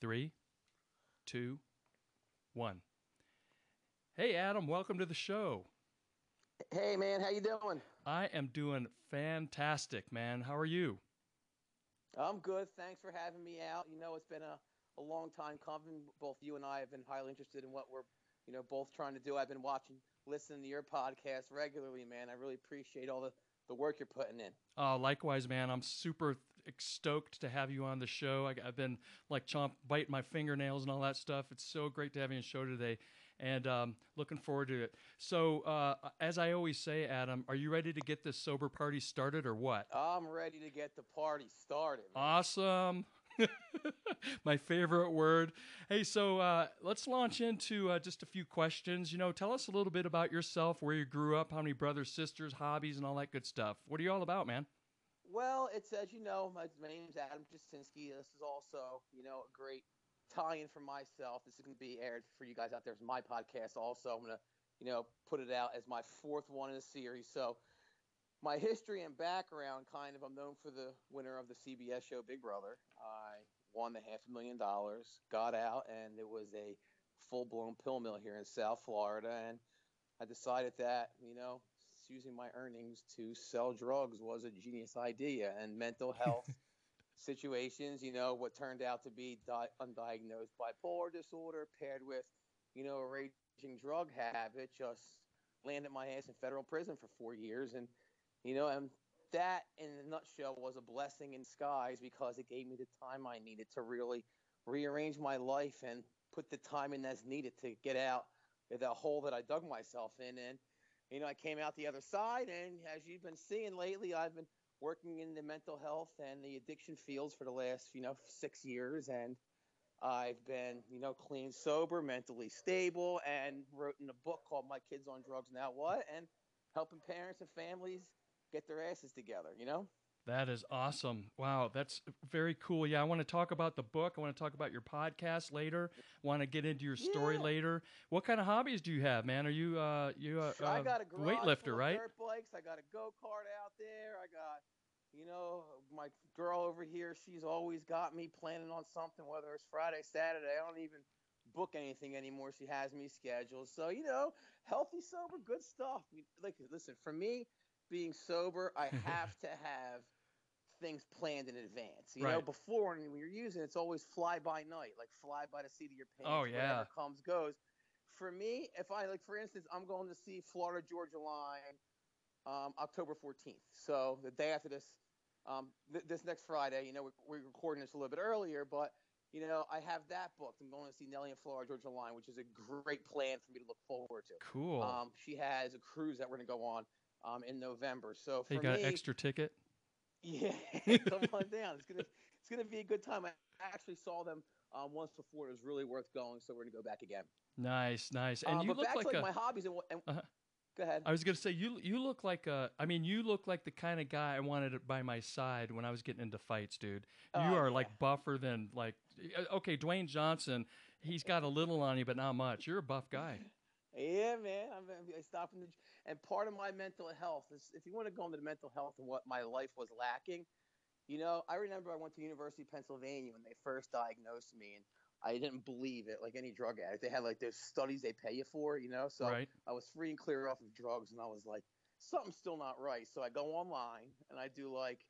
Three, two, one. Hey, Adam, welcome to the show. Hey, man, how you doing? I am doing fantastic, man. How are you? I'm good. Thanks for having me out. You know, it's been a, a long time coming. Both you and I have been highly interested in what we're, you know, both trying to do. I've been watching, listening to your podcast regularly, man. I really appreciate all the, the work you're putting in. Uh, likewise, man. I'm super stoked to have you on the show. I, have been like chomp, biting my fingernails and all that stuff. It's so great to have you on the show today and um, looking forward to it. So, uh, as I always say, Adam, are you ready to get this sober party started or what? I'm ready to get the party started. Man. Awesome. My favorite word. Hey, so uh, let's launch into uh, just a few questions. You know, tell us a little bit about yourself, where you grew up, how many brothers, sisters, hobbies, and all that good stuff. What are you all about, man? Well, it's as you know, my, name is Adam Jasinski. This is also, you know, a great tie-in for myself. This is going to be aired for you guys out there It's my podcast. Also, I'm going to, you know, put it out as my fourth one in the series. So, my history and background, kind of, I'm known for the winner of the CBS show Big Brother. I won the half a million dollars, got out, and it was a full-blown pill mill here in South Florida, and I decided that, you know, using my earnings to sell drugs was a genius idea, and mental health situations, you know, what turned out to be di- undiagnosed bipolar disorder paired with, you know, a raging drug habit just landed my ass in federal prison for four years. And, you know, and that in a nutshell was a blessing in disguise because it gave me the time I needed to really rearrange my life and put the time in that's needed to get out of that hole that I dug myself in. And, you know, I came out the other side, and as you've been seeing lately, I've been working in the mental health and the addiction fields for the last, you know, six years, and I've been, you know, clean, sober, mentally stable, and written a book called My Kids on Drugs Now What, and helping parents and families get their asses together, you know? That is awesome. Wow, that's very cool. Yeah, I want to talk about the book. I want to talk about your podcast later. Want to get into your story Yeah. later. What kind of hobbies do you have, man? Are you uh you uh, I got a weightlifter, right? Dirt bikes. I got a go kart out there. I got, you know, my girl over here. She's always got me planning on something, whether it's Friday, Saturday. I don't even book anything anymore. She has me scheduled. So you know, healthy, sober, good stuff. Like, listen, for me, being sober, I have to have things planned in advance. You know, before when you're using, it's always fly by night, like fly by the seat of your pants. Oh, whatever yeah. comes goes for me, if I like, for instance, I'm going to see Florida Georgia Line um, October 14th. So the day after this, um, th- this next Friday, you know, we're, we're recording this a little bit earlier, but you know, I have that booked. I'm going to see Nelly and Florida Georgia Line, which is a great plan for me to look forward to. Cool. Um, she has a cruise that we're going to go on um, in November. So for you got me, an extra ticket? Yeah, come on down. It's gonna it's gonna be a good time. I actually saw them um, once before. It was really worth going, so we're gonna go back again. Nice, nice. And Uh, you look back like to like a my hobbies and, and Uh-huh. go ahead. I was gonna say you you look like a I mean you look like the kind of guy I wanted by my side when I was getting into fights, dude. You Oh, are yeah. like buffer than like uh, okay, Dwayne Johnson, he's got a little on you but not much. You're a buff guy. Yeah, man. I'm, I'm stopping the and part of my mental health is if you want to go into the mental health and what my life was lacking. You know, I remember I went to University of Pennsylvania when they first diagnosed me, and I didn't believe it. Like any drug addict, they had like those studies they pay you for. You know, so right? I was free and clear off of drugs, and I was like, something's still not right. So I go online and I do like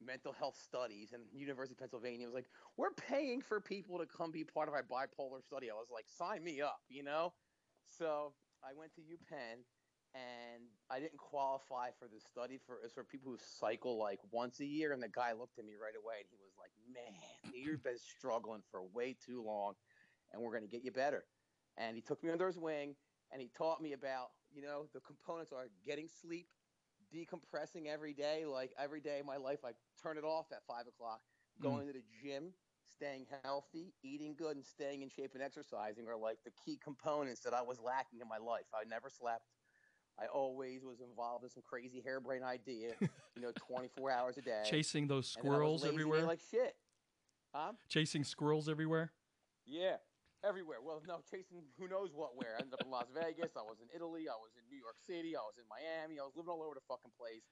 mental health studies, and University of Pennsylvania was like, we're paying for people to come be part of our bipolar study. I was like, sign me up, you know. So I went to UPenn, and I didn't qualify for the study for it's for people who cycle like once a year. And the guy looked at me right away, and he was like, man, you've been struggling for way too long, and we're gonna get you better. And he took me under his wing and he taught me about you know the components are getting sleep decompressing every day like every day of my life i turn it off at five o'clock Mm. going to the gym staying healthy eating good and staying in shape and exercising are like the key components that i was lacking in my life i never slept i always was involved in some crazy harebrained idea you know 24 hours a day Chasing those And I was squirrels everywhere. like shit huh Chasing squirrels everywhere. yeah, everywhere. Well, no, chasing who knows what where. I ended up in Las Vegas. I was in Italy. I was in New York City. I was in Miami. I was living all over the fucking place,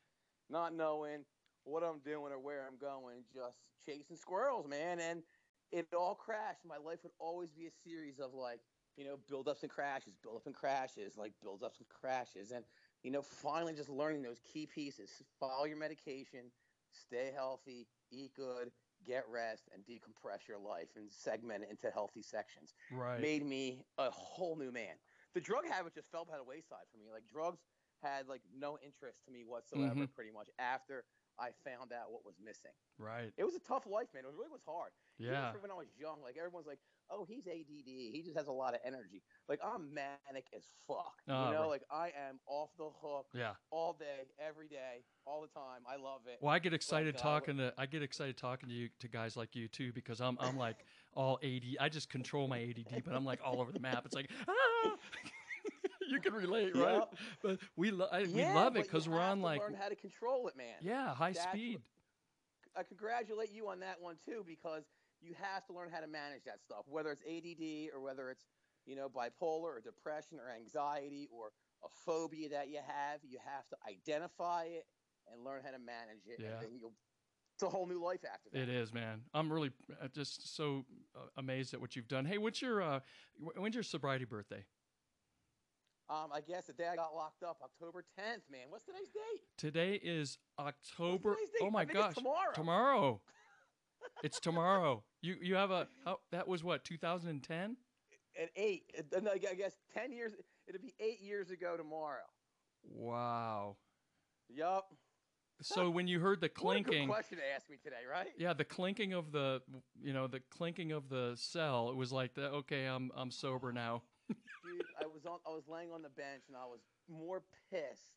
not knowing what I'm doing or where I'm going, just chasing squirrels, man. And it all crashed. My life would always be a series of like, you know, build ups and crashes, build up and crashes, like build ups and crashes. And, you know, finally just learning those key pieces. Follow your medication, stay healthy, eat good, get rest, and decompress your life and segment it into healthy sections. Right. Made me a whole new man. The drug habit just fell by the wayside for me. Like drugs had like no interest to me whatsoever, Mhm. pretty much after I found out what was missing. Right. It was a tough life, man. It really was hard. Yeah. for when I was young, like everyone's like, "Oh, he's ADD. He just has a lot of energy." Like I'm manic as fuck. Ah, you know, right. like I am off the hook Yeah. all day, every day, all the time. I love it. Well, I get excited God, talking to I get excited talking to you to guys like you too because I'm I'm like all AD. I just control my ADD, but I'm like all over the map. It's like ah! you can relate, right? Yep. But we lo- I, we love it because we're have on to like learn how to control it, man. yeah high That's what- speed. I congratulate you on that one too because you have to learn how to manage that stuff, whether it's ADD or whether it's you know bipolar or depression or anxiety or a phobia that you have. You have to identify it and learn how to manage it, Yeah. and then you'll. It's a whole new life after that. It is, man. I'm really uh, just so uh, amazed at what you've done. Hey, what's your uh, when's your sobriety birthday? Um, I guess the day I got locked up, October 10th, man. What's today's date? Today is October. date? Oh my gosh, tomorrow. Tomorrow. it's tomorrow. You you have a how, that was what 2010? At eight, I guess 10 years. It'll be eight years ago tomorrow. Wow. Yup. So when you heard the clinking, What a question to ask me today, right? yeah, the clinking of the you know the clinking of the cell, it was like the, okay, I'm I'm sober now. dude, was on I was laying on the bench and I was more pissed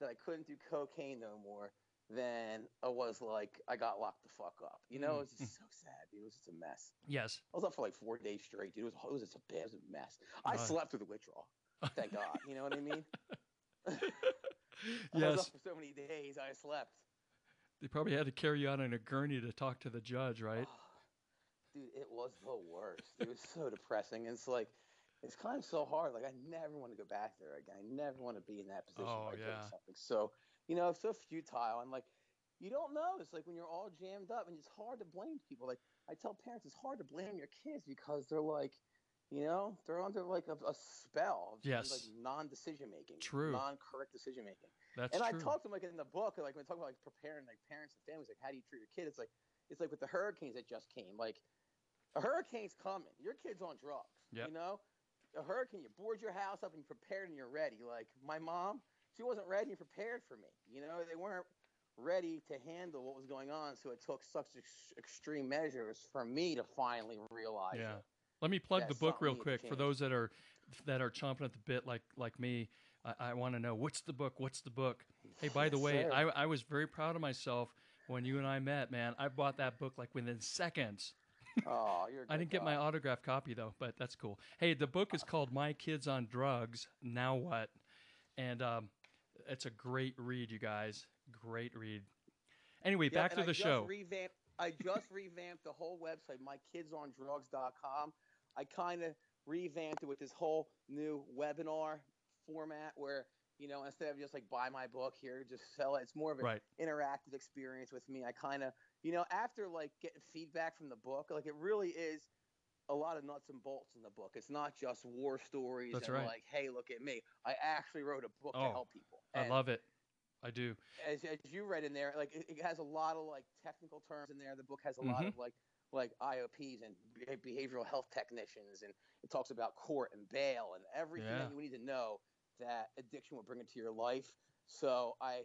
that I couldn't do cocaine no more than I was like I got locked the fuck up. You know, it was just so sad, dude. It was just a mess. Yes. I was up for like four days straight, dude. It was it was just a bad it was a mess. I Uh. slept through the withdrawal. Thank God. You know what I mean? I was up for so many days I slept. They probably had to carry you out on a gurney to talk to the judge, right? Dude, it was the worst. It was so depressing. It's like it's kind of so hard. Like I never want to go back there again. I never want to be in that position Oh, where I go to yeah. something. So, you know, it's so futile and like you don't know. It's like when you're all jammed up and it's hard to blame people. Like I tell parents it's hard to blame your kids because they're like you know, they're under like a, a spell of Yes. like non-decision making, True. non-correct decision making. That's and I true. talked to them like in the book, like when I talk about like preparing like parents and families, like how do you treat your kid? It's like it's like with the hurricanes that just came. Like a hurricane's coming, your kid's on drugs. Yep. You know, a hurricane, you board your house up and you're prepared and you're ready. Like my mom, she wasn't ready and prepared for me. You know, they weren't ready to handle what was going on, so it took such ex- extreme measures for me to finally realize. Yeah. it. Let me plug the book real quick for those that are that are chomping at the bit like like me. I, I want to know what's the book. What's the book? Hey, by the Yes, way. I, I was very proud of myself when you and I met, man. I bought that book like within seconds. Oh, you're. I didn't get my autograph copy though, but that's cool. Hey, the book is called My Kids on Drugs. Now what? And um, it's a great read, you guys. Great read. Anyway, Yep, back to I the show. Revamped, I just revamped the whole website, mykidsondrugs.com. I kind of revamped it with this whole new webinar format where, you know, instead of just like buy my book here, just sell it. It's more of an right. interactive experience with me. I kind of, you know, after like getting feedback from the book, like it really is a lot of nuts and bolts in the book. It's not just war stories That's and right. like, hey, look at me. I actually wrote a book Oh, to help people. I love it. I do. as, as you read in there, like it, it has a lot of like technical terms in there. The book has a lot Mhm. of like like IOPs and behavioral health technicians, and it talks about court and bail and everything Yeah. that you need to know that addiction will bring into your life. So I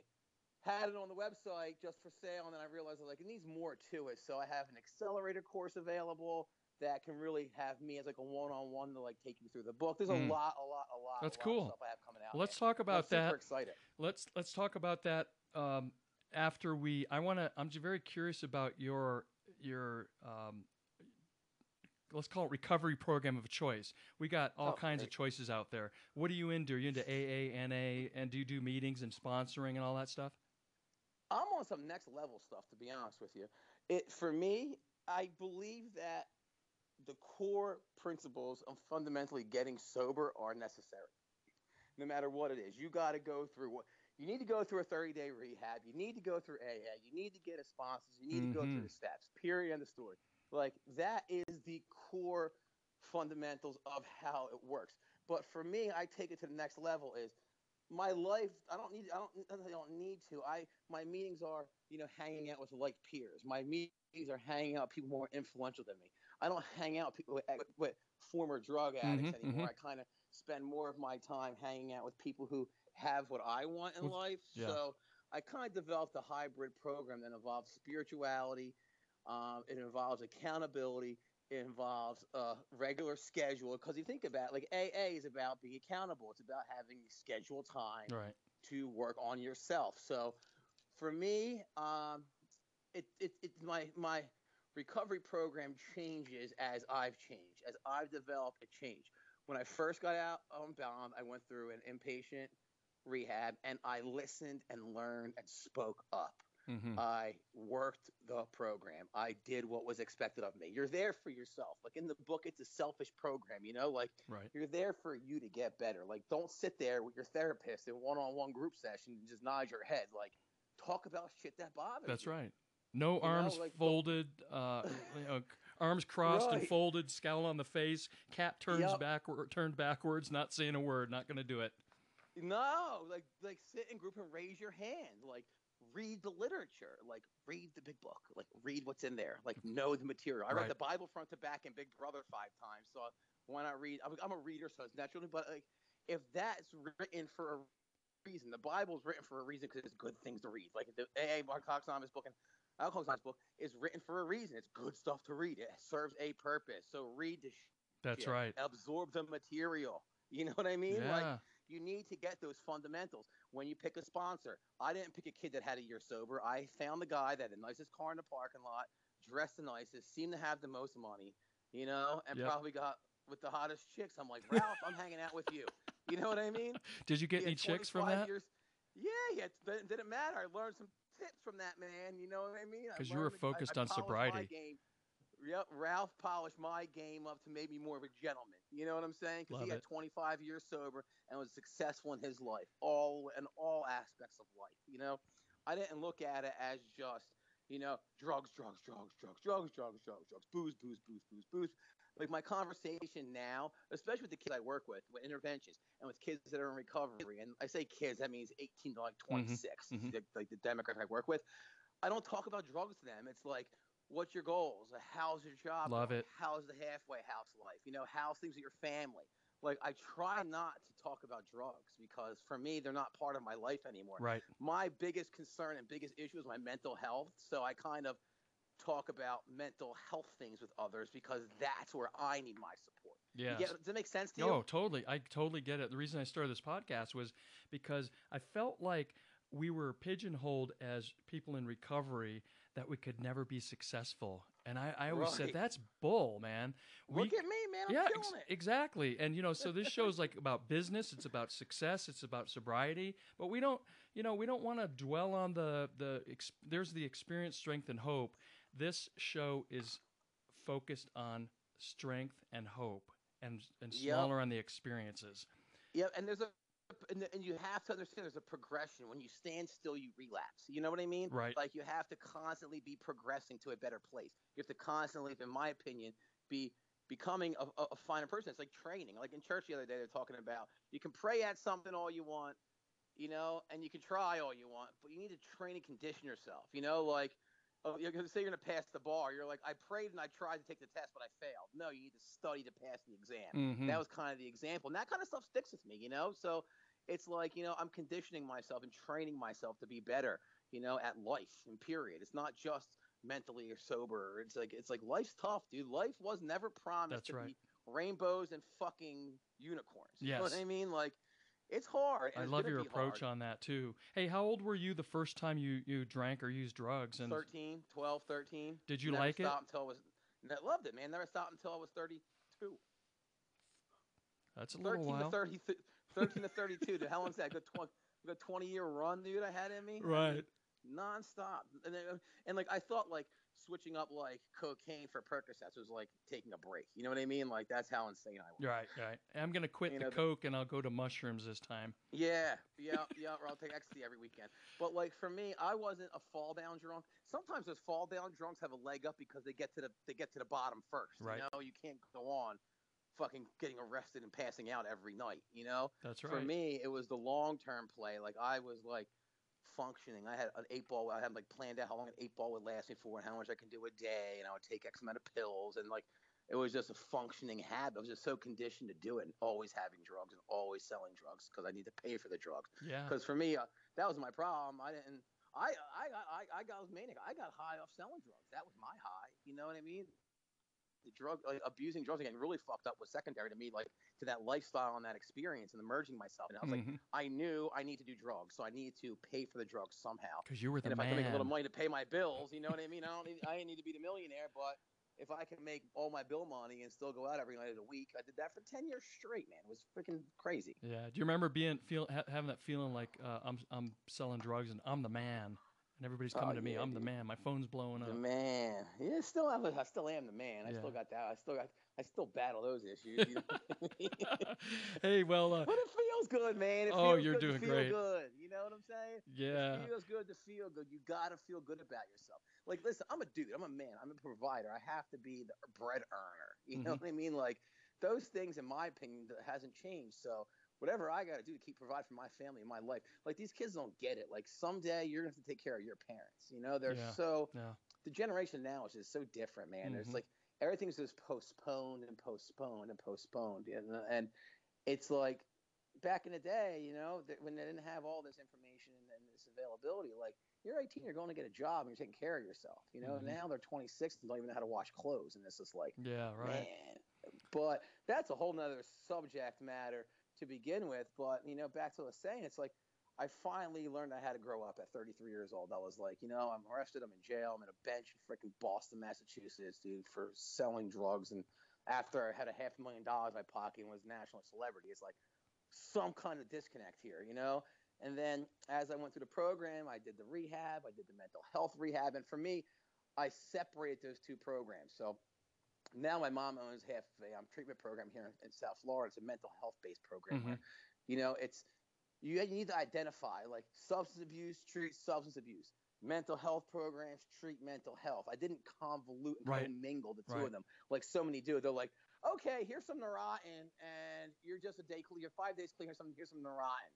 had it on the website just for sale, and then I realized like it needs more to it. So I have an accelerator course available that can really have me as like a one-on-one to like take you through the book. There's Mm. a lot, a lot, a lot. That's a lot cool. Of stuff I have coming out. Let's man. talk I'm about super that. Excited. let's let's talk about that um, after we. I want to. I'm just very curious about your your. Um, let's call it recovery program of choice. We got all Oh, kinds of choices out there. What are you into? Are you into AA, NA, and do you do meetings and sponsoring and all that stuff? I'm on some next level stuff to be honest with you. It for me, I believe that the core principles of fundamentally getting sober are necessary. No matter what it is, you got to go through what you need to go through a 30 day rehab. You need to go through AA. You need to get a sponsor. You need to go through the mm-hmm. steps. Period. End of story. Like that is the core fundamentals of how it works. But for me, I take it to the next level. Is my life? I don't need. I don't. I don't need to. I my meetings are you know hanging out with like peers. My meetings are hanging out with people more influential than me. I don't hang out with people with, with former drug addicts Mhm, anymore. I kind of spend more of my time hanging out with people who have what I want in life. yeah. So I kind of developed a hybrid program that involves spirituality. Um, it involves accountability. Involves a regular schedule. Because you think about it, like AA is about being accountable. It's about having scheduled time Right. to work on yourself. So for me, um, it, it, it my my recovery program changes as I've changed, as I've developed. It changed. When I first got out on Bound, I went through an inpatient rehab, and I listened and learned and spoke up. Hmm I worked the program. I did what was expected of me. You're there for yourself. Like in the book, it's a selfish program, you know, like Right. you're there for you to get better. Like don't sit there with your therapist in one-on-one group session and just nod your head. Like talk about shit that bothers you. That's you. right. No know, arms like, folded, uh, you know, arms crossed and folded, scowl on the face, cap turns Yep. backward, turned backwards, not saying a word, not going to do it. No, like like sit in group and raise your hand. Like read the literature. Like read the big book. Like read what's in there. Like mm-hmm. know the material. I Right. read the Bible front to back and Big Brother five times. So why not read? I'm, I'm a reader, so it's naturally. But like if that's written for a reason, the Bible's written for a reason because it's good things to read. Like the AA Alcoholics Anonymous book and Alcoholics Anonymous book is written for a reason. It's good stuff to read. It serves a purpose. So read the That's shit. right. Absorb the material. You know what I mean? Like Yeah. you need to get those fundamentals when you pick a sponsor. I didn't pick a kid that had a year sober. I found the guy that had the nicest car in the parking lot, dressed the nicest, seemed to have the most money, you know, and Yep. probably got with the hottest chicks. I'm like, Ralph, I'm hanging out with you. You know what I mean? Did you get any chicks from that? Years. Yeah, yeah. It didn't- matter. I learned some tips from that man. You know what I mean? Because you were focused I on sobriety. Yep, Ralph polished my game up to make me more of a gentleman. You know what I'm saying? Because he had it. 25 years sober and was successful in his life, all in all aspects of life. You know, I didn't look at it as just you know drugs, drugs, drugs, drugs, drugs, drugs, drugs, drugs, booze, booze, booze, booze, booze. Like my conversation now, especially with the kids I work with, with interventions, and with kids that are in recovery, and I say kids, that means 18 to like 26, mhm. the- like the demographic I work with. I don't talk about drugs to them. It's like, what's your goals? How's your job? Love it. How's the halfway house life? You know, how's things with your family? Like, I try not to talk about drugs because for me, they're not part of my life anymore. Right. My biggest concern and biggest issue is my mental health. So I kind of talk about mental health things with others because that's where I need my support. Yeah. Does that make sense to you? No, totally. I totally get it. The reason I started this podcast was because I felt like we were pigeonholed as people in recovery that we could never be successful. And I, I always said that's bull, man. Look We- at me, man. I'm yeah, killing ex- it. exactly. And you know, so this show is like about business. It's about success. It's about sobriety. But we don't, you know, we don't want to dwell on the the. Ex- there's the experience, strength, and hope. This show is focused on strength and hope, and and Yep. smaller on the experiences. Yeah, and there's a and, and you have to understand there's a progression. When you stand still, you relapse. You know what I mean? Right. Like you have to constantly be progressing to a better place. You have to constantly, in my opinion, be becoming a, a, a finer person. It's like training. Like in church the other day, they're talking about you can pray at something all you want, you know, and you can try all you want, but you need to train and condition yourself. You know, like oh, you're gonna say you're gonna pass the bar. You're like, I prayed and I tried to take the test, but I failed. No, you need to study to pass the exam Mhm. that was kind of the example and that kind of stuff sticks with me you know so it's like you know i'm conditioning myself and training myself to be better you know at life and period it's not just mentally or sober it's like it's like life's tough dude life was never promised That's to right. be rainbows and fucking unicorns you know what Yes. i mean like it's hard I it's love your approach hard. on that too. Hey, how old were you the first time you you drank or used drugs? And 13 12 13 Did you never like it? stopped until i was I loved it man never stopped until i was 32 that's a little 13 to while. 30 13 to 32 dude how long's that good 20 good 20 year run dude i had in me I mean, Right. nonstop and, then, and like i thought like switching up like cocaine for Percocets was like taking a break. You know what I mean? Like that's how insane I was. Right, right. I'm gonna quit You the know, coke and I'll go to mushrooms this time. Yeah, yeah, yeah. Or I'll take ecstasy every weekend. But like for me, I wasn't a fall down drunk. Sometimes those fall down drunks have a leg up because they get to the they get to the bottom first. Right. You know, you can't go on fucking getting arrested and passing out every night. You know. That's right. For me, it was the long term play. Like I was like functioning. I had an eight ball. I had like planned out how long an eight ball would last me for and how much I can do a day, and I would take X amount of pills, and like it was just a functioning habit. I was just so conditioned to do it, and always having drugs and always selling drugs because I need to pay for the drugs. yeah. Because for me, uh, that was my problem. I didn't. I I got I, I got was manic. I got high off selling drugs. That was my high. You know what I mean? The drug like, abusing drugs again really fucked up was secondary to me, like to that lifestyle and that experience and immersing myself. And I was like, Mhm. I knew I need to do drugs, so I need to pay for the drugs somehow. Cause you were the And if man. I can make a little money to pay my bills, you know what I mean? I don't need, I didn't need to be the millionaire, but if I can make all my bill money and still go out every night of the week, I did that for ten years straight, man. It was freaking crazy. Yeah. Do you remember being feel ha- having that feeling like uh, I'm I'm selling drugs and I'm the man and everybody's Oh, coming to me. yeah, I'm the man. My phone's blowing up. The man, yeah, still I, I still am the man. I Yeah. still got that. I still got. I still battle those issues. You know I mean? hey, well, uh, but it feels good, man. It Oh, feels you're doing feel great. Good. You know what I'm saying? yeah. It feels good to feel good. You gotta feel good about yourself. Like, listen, I'm a dude. I'm a man. I'm a provider. I have to be the bread earner. You know Mhm. what I mean? Like, those things, in my opinion, hasn't changed. So whatever I gotta do to keep provide for my family and my life. Like these kids don't get it. Like someday you're gonna have to take care of your parents. You know, they're Yeah. so Yeah. the generation now is just so different, man. Mhm. There's like everything's just postponed and postponed and postponed, know? and it's like back in the day, you know, when they didn't have all this information and, and this availability, like you're 18, you're going to get a job and you're taking care of yourself. You know, Mhm. now they're 26 and don't even know how to wash clothes, and it's just like, Yeah. Right. man. But that's a whole nother subject matter to begin with. But you know, back to what I was saying, it's like I finally learned I had to grow up at 33 years old. I was like, you know, I'm arrested, I'm in jail, I'm in a bench in freaking Boston, Massachusetts, dude, for selling drugs. And after I had a half million dollars in my pocket and was a national celebrity, it's like some kind of disconnect here, you know? And then as I went through the program, I did the rehab, I did the mental health rehab. And for me, I separated those two programs. So now my mom owns half of a um, treatment program here in, South Florida. It's a mental health based program where, you know, it's you, you need to identify like substance abuse, treat substance abuse. Mental health programs treat mental health. I didn't convolute and Right. mingle the two Right. of them like so many do. They're like, okay, here's some Neurontin, and you're just a day clean. You're five days clean. Here's some. Here's some Neurontin.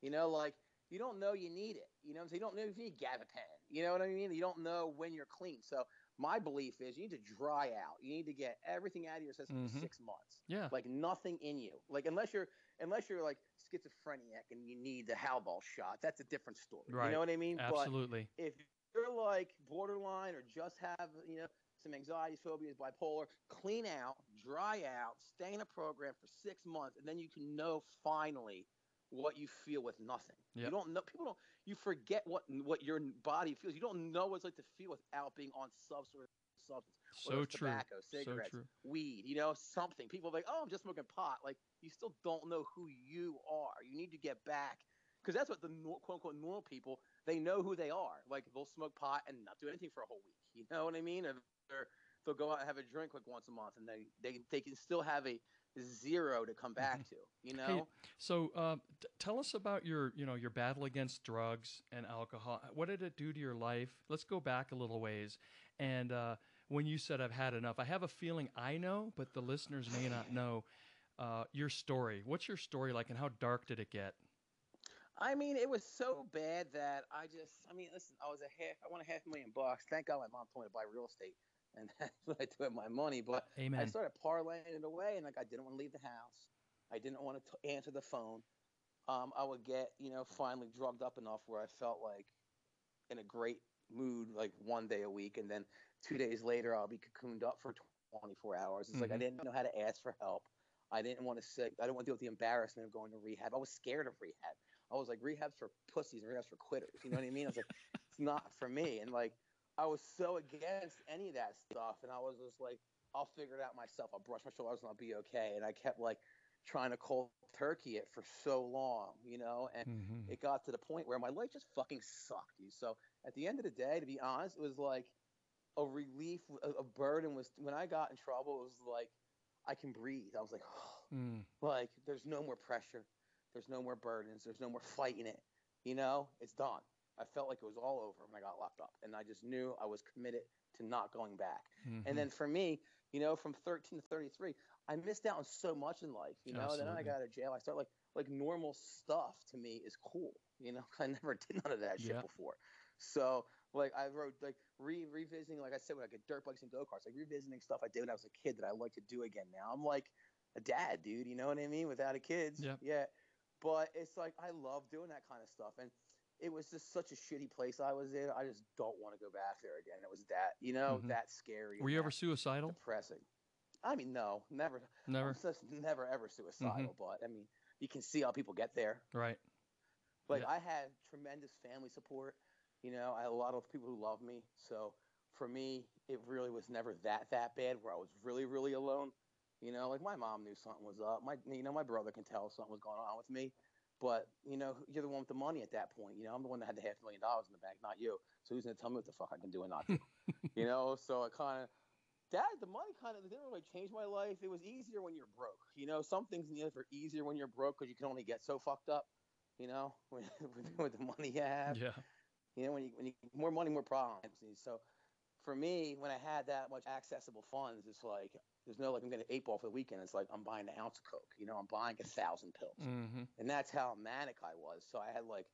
You know, like you don't know you need it. You know, what I'm saying? you don't know if you need gabapentin. You know what I mean? You don't know when you're clean. So my belief is you need to dry out. You need to get everything out of your system Mhm. for six months. Yeah. Like nothing in you. Like unless you're unless you're like schizophrenic and you need the Haldol shot, that's a different story. Right. You know what I mean? Absolutely. But if you're like borderline or just have you know some anxiety, phobias, bipolar, clean out, dry out, stay in a program for six months, and then you can know finally what you feel with nothing. Yep. You don't know. People don't. You forget what what your body feels. You don't know what it's like to feel without being on some sort of substance. So whether it's true. Tobacco, So cigarettes, true. weed, you know, something. People are like, oh, I'm just smoking pot. Like, you still don't know who you are. You need to get back. Because that's what the quote unquote normal people, they know who they are. Like, they'll smoke pot and not do anything for a whole week. You know what I mean? Or they'll go out and have a drink like once a month and they, they, they can still have a zero to come back to, you know? So, uh, t- tell us about your, you know, your battle against drugs and alcohol. What did it do to your life? Let's go back a little ways. And uh, when you said I've had enough, I have a feeling I know, but the listeners may not know uh, your story. What's your story like, and how dark did it get? I mean, it was so bad that I just, I mean, listen, I was a half, I won a half million bucks. Thank God my mom told me to buy real estate. And that's what I do with my money. But I started parlaying it away, and like I didn't want to leave the house. I didn't want to answer the phone. Um, I would get, you know, finally drugged up enough where I felt like in a great mood, like one day a week, and then two days later I'll be cocooned up for 24 hours. It's like I Mhm. didn't know how to ask for help. I didn't want to say, I didn't want to deal with the embarrassment of going to rehab. I was scared of rehab. I was like, rehab's for pussies and rehab's for quitters. You know what I mean? I was like, it's not for me. And like, I was so against any of that stuff. And I was just like, I'll figure it out myself. I'll brush my shoulders and I'll be okay. And I kept like trying to cold turkey it for so long, you know? And Mhm. it got to the point where my life just fucking sucked, You So at the end of the day, to be honest, it was like a relief, a, a burden was when I got in trouble. It was like I can breathe. I was like, Mm. like there's no more pressure, there's no more burdens, there's no more fighting it. You know, it's done. I felt like it was all over when I got locked up, and I just knew I was committed to not going back. Mhm. And then for me, you know, from 13 to 33, I missed out on so much in life. You know, then I got out of jail. I started like like normal stuff to me is cool. You know, I never did none of that shit Yeah. before. So like I wrote like re revisiting, like I said, when I get dirt bikes and go karts, like revisiting stuff I did when I was a kid that I like to do again now. I'm like a dad, dude. You know what I mean? Without a kids, Yep. yeah. But it's like I love doing that kind of stuff, and it was just such a shitty place I was in. I just don't want to go back there again. It was that, you know, Mhm. that scary. Were you ever suicidal? depressing? I mean, no, never. Never. Never ever suicidal, Mm-hmm. but I mean, you can see how people get there. Right. Like Yeah. I had tremendous family support. You know, I had a lot of people who love me. So for me, it really was never that that bad where I was really really alone. You know, like my mom knew something was up. My you know my brother can tell something was going on with me. But you know, you're the one with the money at that point. You know, I'm the one that had the half million dollars in the bank, not you. So who's gonna tell me what the fuck I can do and not do? you know, so it kind of that the money kind of didn't really change my life. It was easier when you're broke. You know, some things in the life are easier when you're broke because you can only get so fucked up. You know, with, with, with the money you have. Yeah. You know, when you when you more money, more problems. So for me, when I had that much accessible funds, it's like there's no like I'm getting eight ball for the weekend. It's like I'm buying an ounce of coke. You know, I'm buying a thousand pills, Mm-hmm. and that's how manic I was. So I had like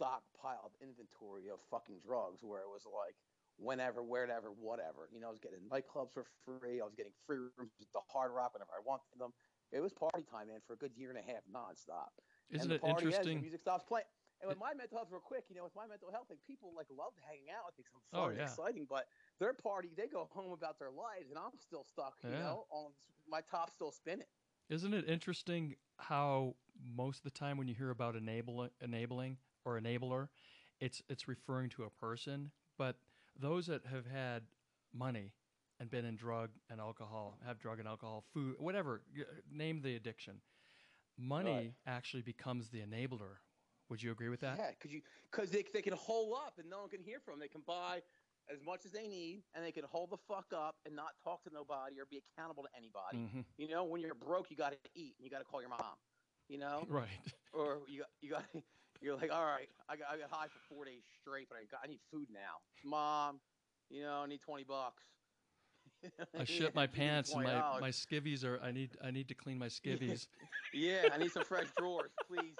stockpiled inventory of fucking drugs, where it was like whenever, wherever, whatever. You know, I was getting nightclubs for free. I was getting free rooms at the Hard Rock whenever I wanted them. It was party time, man, for a good year and a half nonstop Isn't and the it party ends, interesting? the music stops playing. And with my mental health, real quick, you know, with my mental health, like people like loved hanging out with me 'cause I'm Oh, fun and yeah. exciting. But their party, they go home about their lives, and I'm still stuck. You Yeah. know, on my top still spinning. Isn't it interesting how most of the time when you hear about enable, enabling or enabler, it's it's referring to a person, but those that have had money and been in drug and alcohol, have drug and alcohol, food, whatever, name the addiction. Money Right. actually becomes the enabler. Would you agree with that? Yeah, because you because they, they can hole up and no one can hear from them. They can buy as much as they need, and they can hold the fuck up and not talk to nobody or be accountable to anybody. hmm You know, when you're broke, you got to eat and you got to call your mom. You know, Right. or you you got you're like, all right, I got I got high for four days straight, but I got I need food now, mom. You know, I need twenty bucks. I shit my pants and my, $20. my skivvies are. I need I need to clean my skivvies. yeah, I need some fresh drawers, please.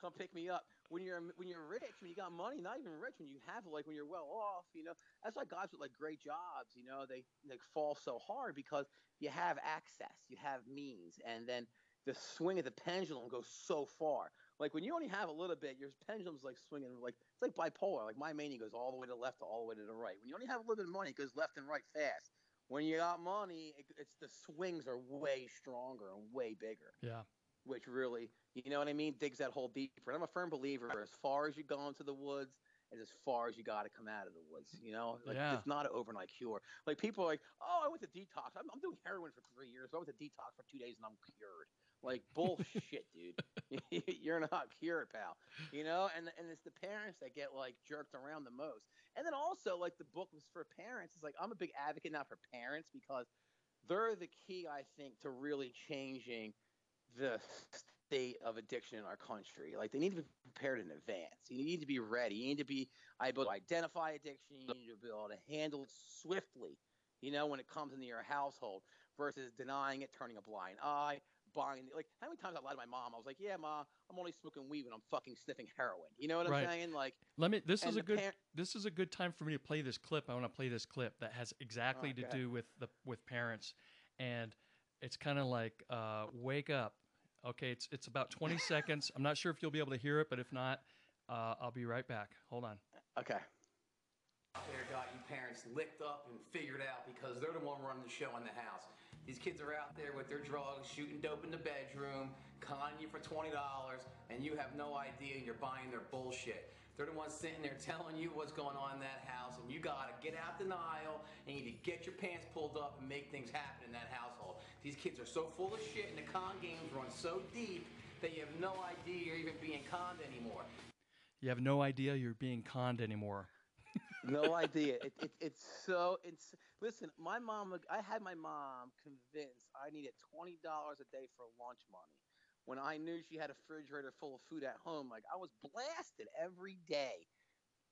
Come pick me up. When you're when you're rich, when you got money, not even rich, when you have like when you're well off, you know, that's why guys with like great jobs, you know, they they fall so hard because you have access, you have means, and then the swing of the pendulum goes so far. Like when you only have a little bit, your pendulum's like swinging like it's like bipolar. Like my mania goes all the way to the left, all the way to the right. When you only have a little bit of money, it goes left and right fast. When you got money, it, it's the swings are way stronger and way bigger yeah. Which really, you know what I mean, digs that hole deeper. And I'm a firm believer as far as you go into the woods and as far as you got to come out of the woods, you know, like Yeah. it's not an overnight cure. Like people are like, oh, I went to detox. I'm, I'm doing heroin for three years. I went to detox for two days and I'm cured. Like bullshit, dude. You're not cured, pal. You know, and and it's the parents that get like jerked around the most. And then also like the book was for parents. It's like I'm a big advocate now for parents because they're the key, I think, to really changing the state of addiction in our country. Like they need to be prepared in advance. You need to be ready. You need to be able to identify addiction. You need to be able to handle it swiftly. You know, when it comes into your household versus denying it, turning a blind eye, buying. Like how many times I lied to my mom? I was like, "Yeah, ma, I'm only smoking weed when I'm fucking sniffing heroin." You know what I'm Right. saying? Like, Let me. This is a good. par- this is a good time for me to play this clip. I want to play this clip that has exactly Alright, to do with the with parents, and it's kind of like uh, wake up. Okay, it's it's about 20 seconds. I'm not sure if you'll be able to hear it, but if not, uh, I'll be right back. Hold on. Okay. There got you parents licked up and figured out because they're the one running the show in the house. These kids are out there with their drugs, shooting dope in the bedroom, conning you for twenty dollars, and you have no idea. You're buying their bullshit. They're the ones sitting there telling you what's going on in that house, and you gotta get out the aisle and you need to get your pants pulled up and make things happen in that household. These kids are so full of shit, and the con games run so deep that you have no idea you're even being conned anymore. You have no idea you're being conned anymore. no idea. It, it, it's so it's listen. My mom, I had my mom convinced I needed twenty dollars a day for lunch money. When I knew she had a refrigerator full of food at home, like I was blasted every day.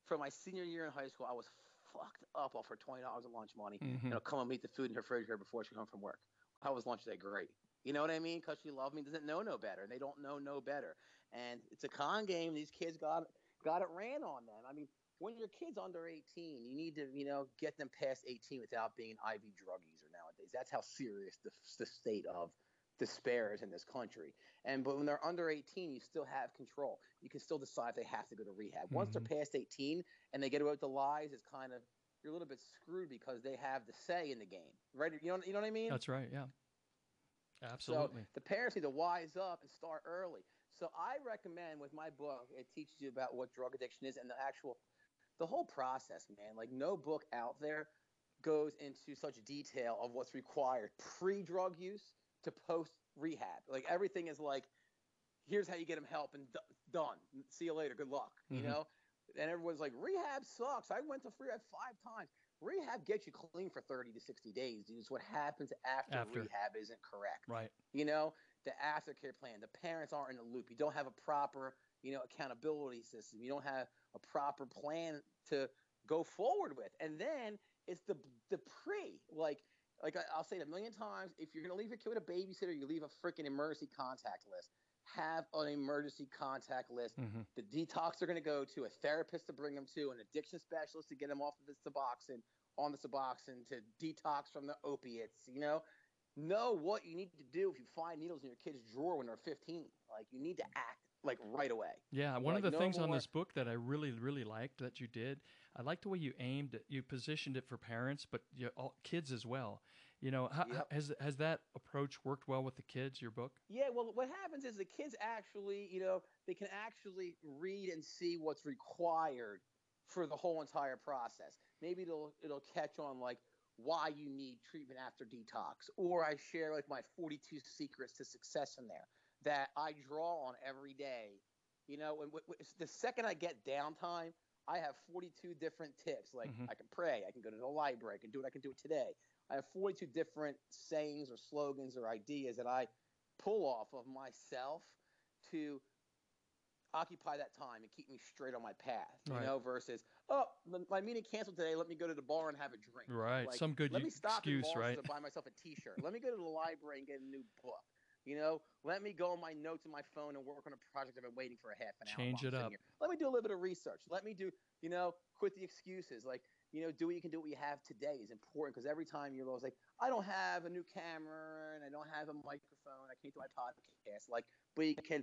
For my senior year in high school, I was fucked up off her twenty dollars of lunch money. Mhm. You know, come and meet the food in her refrigerator before she come from work. How was lunch day? Great. You know what I mean? Because she loved me, doesn't know no better. They don't know no better, and it's a con game. These kids got got it ran on them. I mean, when your kid's under 18, you need to you know get them past 18 without being IV drug user nowadays. That's how serious the, the state of despair is in this country. And but when they're under 18, you still have control. You can still decide if they have to go to rehab. Once they're mm-hmm. past 18 and they get away with the lies, it's kind of you're a little bit screwed because they have the say in the game, right? You know, you know what I mean? That's right. Yeah. Absolutely. So the parents need to wise up and start early. So I recommend with my book, it teaches you about what drug addiction is and the actual, the whole process, man. Like no book out there goes into such detail of what's required pre-drug use to post rehab. Like everything is like, here's how you get them help and d- done. See you later. Good luck. Mhm. You know. And everyone's like, rehab sucks. I went to rehab five times. Rehab gets you clean for 30 to 60 days, dude. It's what happens after, After. rehab isn't correct. right. You know, the aftercare plan, the parents aren't in the loop. You don't have a proper, you know, accountability system. You don't have a proper plan to go forward with. And then it's the the pre, like like I, I'll say it a million times. If you're gonna leave your kid with a babysitter, you leave a freaking emergency contact list. Have an emergency contact list. hmm The detox they're going to go to, a therapist to bring them to, an addiction specialist to get them off of the Suboxone, on the Suboxone, to detox from the opiates. You know, know what you need to do if you find needles in your kid's drawer when they're 15. Like you need to act like right away. Yeah, one Like, of the no things on this book that I really, really liked that you did, I liked the way you aimed it. You positioned it for parents, but you, all, kids as well. You know, how, Yep. has has that approach worked well with the kids? Your book? Yeah, well, what happens is the kids actually, you know, they can actually read and see what's required for the whole entire process. Maybe it'll it'll catch on like why you need treatment after detox, or I share like my 42 secrets to success in there that I draw on every day. You know, and w- w- the second I get downtime, I have 42 different tips. Like Mhm. I can pray, I can go to the library, I can do it, I can do it today. I have 42 different sayings or slogans or ideas that I pull off of myself to occupy that time and keep me straight on my path, you Right. know, versus, oh, my meeting canceled today. Let me go to the bar and have a drink. Right. Like, Some good Let me stop excuse, right? To buy myself a T-shirt. let me go to the library and get a new book. You know, let me go on my notes on my phone and work on a project I've been waiting for a half an hour. Change it up. here. Let me do a little bit of research. Let me do, you know, quit the excuses. Like, you know, do what you can do what you have today is important because every time you're always like, I don't have a new camera and I don't have a microphone. I can't do my podcast. Like, but you can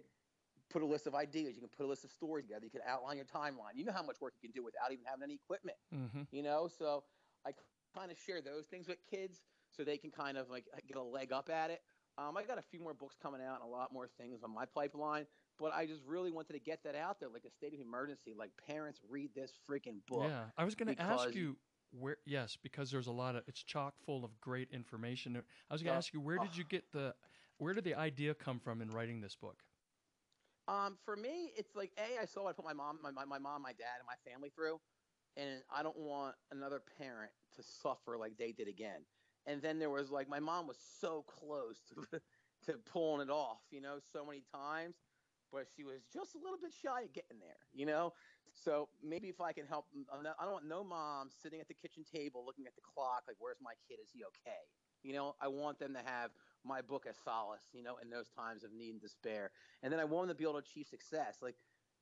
put a list of ideas. You can put a list of stories together. You can outline your timeline. You know how much work you can do without even having any equipment hmm you know so i kind of share those things with kids so they can kind of like get a leg up at it um, i got a few more books coming out and a lot more things on my pipeline but i just really wanted to get that out there like a state of emergency like parents read this freaking book Yeah, I was going to ask you where. Yes, because there's a lot of it's chock full of great information. I was going to ask you where did oh. you get the where did the idea come from in writing this book? Um, for me, it's like a I saw what I put my mom, my, my, my mom, my dad, and my family through, and I don't want another parent to suffer like they did again. And then there was like my mom was so close to to pulling it off, you know, so many times, but she was just a little bit shy of getting there, you know. So maybe if I can help, mm, I don't want no mom sitting at the kitchen table looking at the clock like, "Where's my kid? Is he okay?" You know, I want them to have my book as solace, you know, in those times of need and despair. And then I want them to be able to achieve success. Like,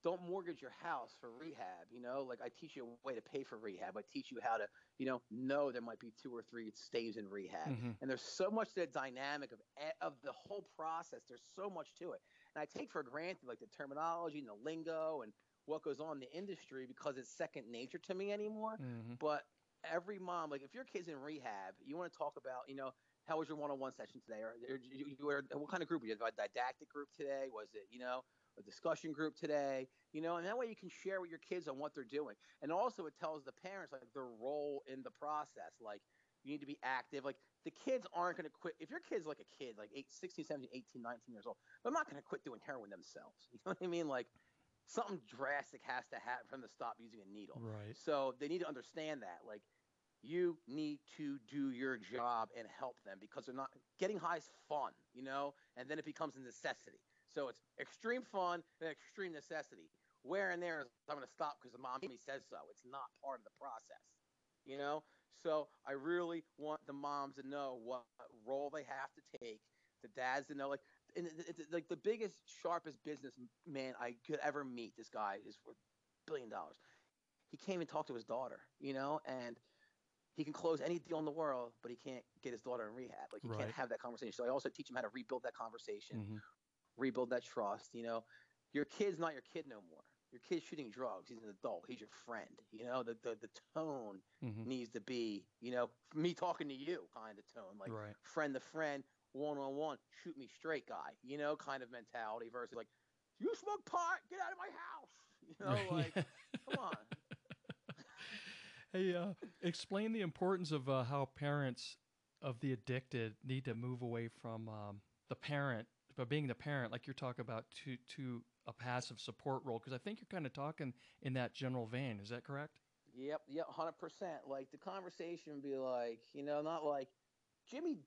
don't mortgage your house for rehab. You know, like I teach you a way to pay for rehab. I teach you how to, you know, know there might be two or three stays in rehab. Mhm. And there's so much to the dynamic of e- of the whole process. There's so much to it. And I take for granted like the terminology and the lingo and what goes on in the industry because it's second nature to me anymore. hmm But every mom, like if your kid's in rehab, you want to talk about, you know, how was your one-on-one session today, or, or you, you were what kind of group? Were you a didactic group today? Was it, you know, a discussion group today? You know, and that way you can share with your kids on what they're doing, and also it tells the parents like their role in the process. Like you need to be active. Like the kids aren't going to quit. If your kid's like a kid, like eight, 16, 17, 18, 19 years old, they're not going to quit doing heroin themselves. You know what I mean? Like something drastic has to happen for them to stop using a needle. Right. So they need to understand that. Like, you need to do your job and help them because they're not getting high is fun, you know, and then it becomes a necessity. So it's extreme fun and extreme necessity. Where and there is I'm going to stop because the mom says so. It's not part of the process, you know. So I really want the moms to know what role they have to take. The dads to know, like, and it's like the biggest, sharpest businessman I could ever meet. This guy is worth a billion dollars. He came and talked to his daughter, you know, and he can close any deal in the world, but he can't get his daughter in rehab. Like he Right. can't have that conversation. So I also teach him how to rebuild that conversation, hmm rebuild that trust. You know, your kid's not your kid no more. Your kid's shooting drugs. He's an adult. He's your friend. You know, the the, the tone hmm needs to be, you know, me talking to you kind of tone, like Right. friend to friend, one on one, shoot me straight guy, you know, kind of mentality versus like, you smoke pot, get out of my house. You know, like, come on. Hey, uh, explain the importance of uh, how parents of the addicted need to move away from um, the parent, but being the parent, like you're talking about, to to a passive support role. Because I think you're kind of talking in that general vein. Is that correct? Yep, yep, hundred percent. Like the conversation would be like, you know, not like Jimmy,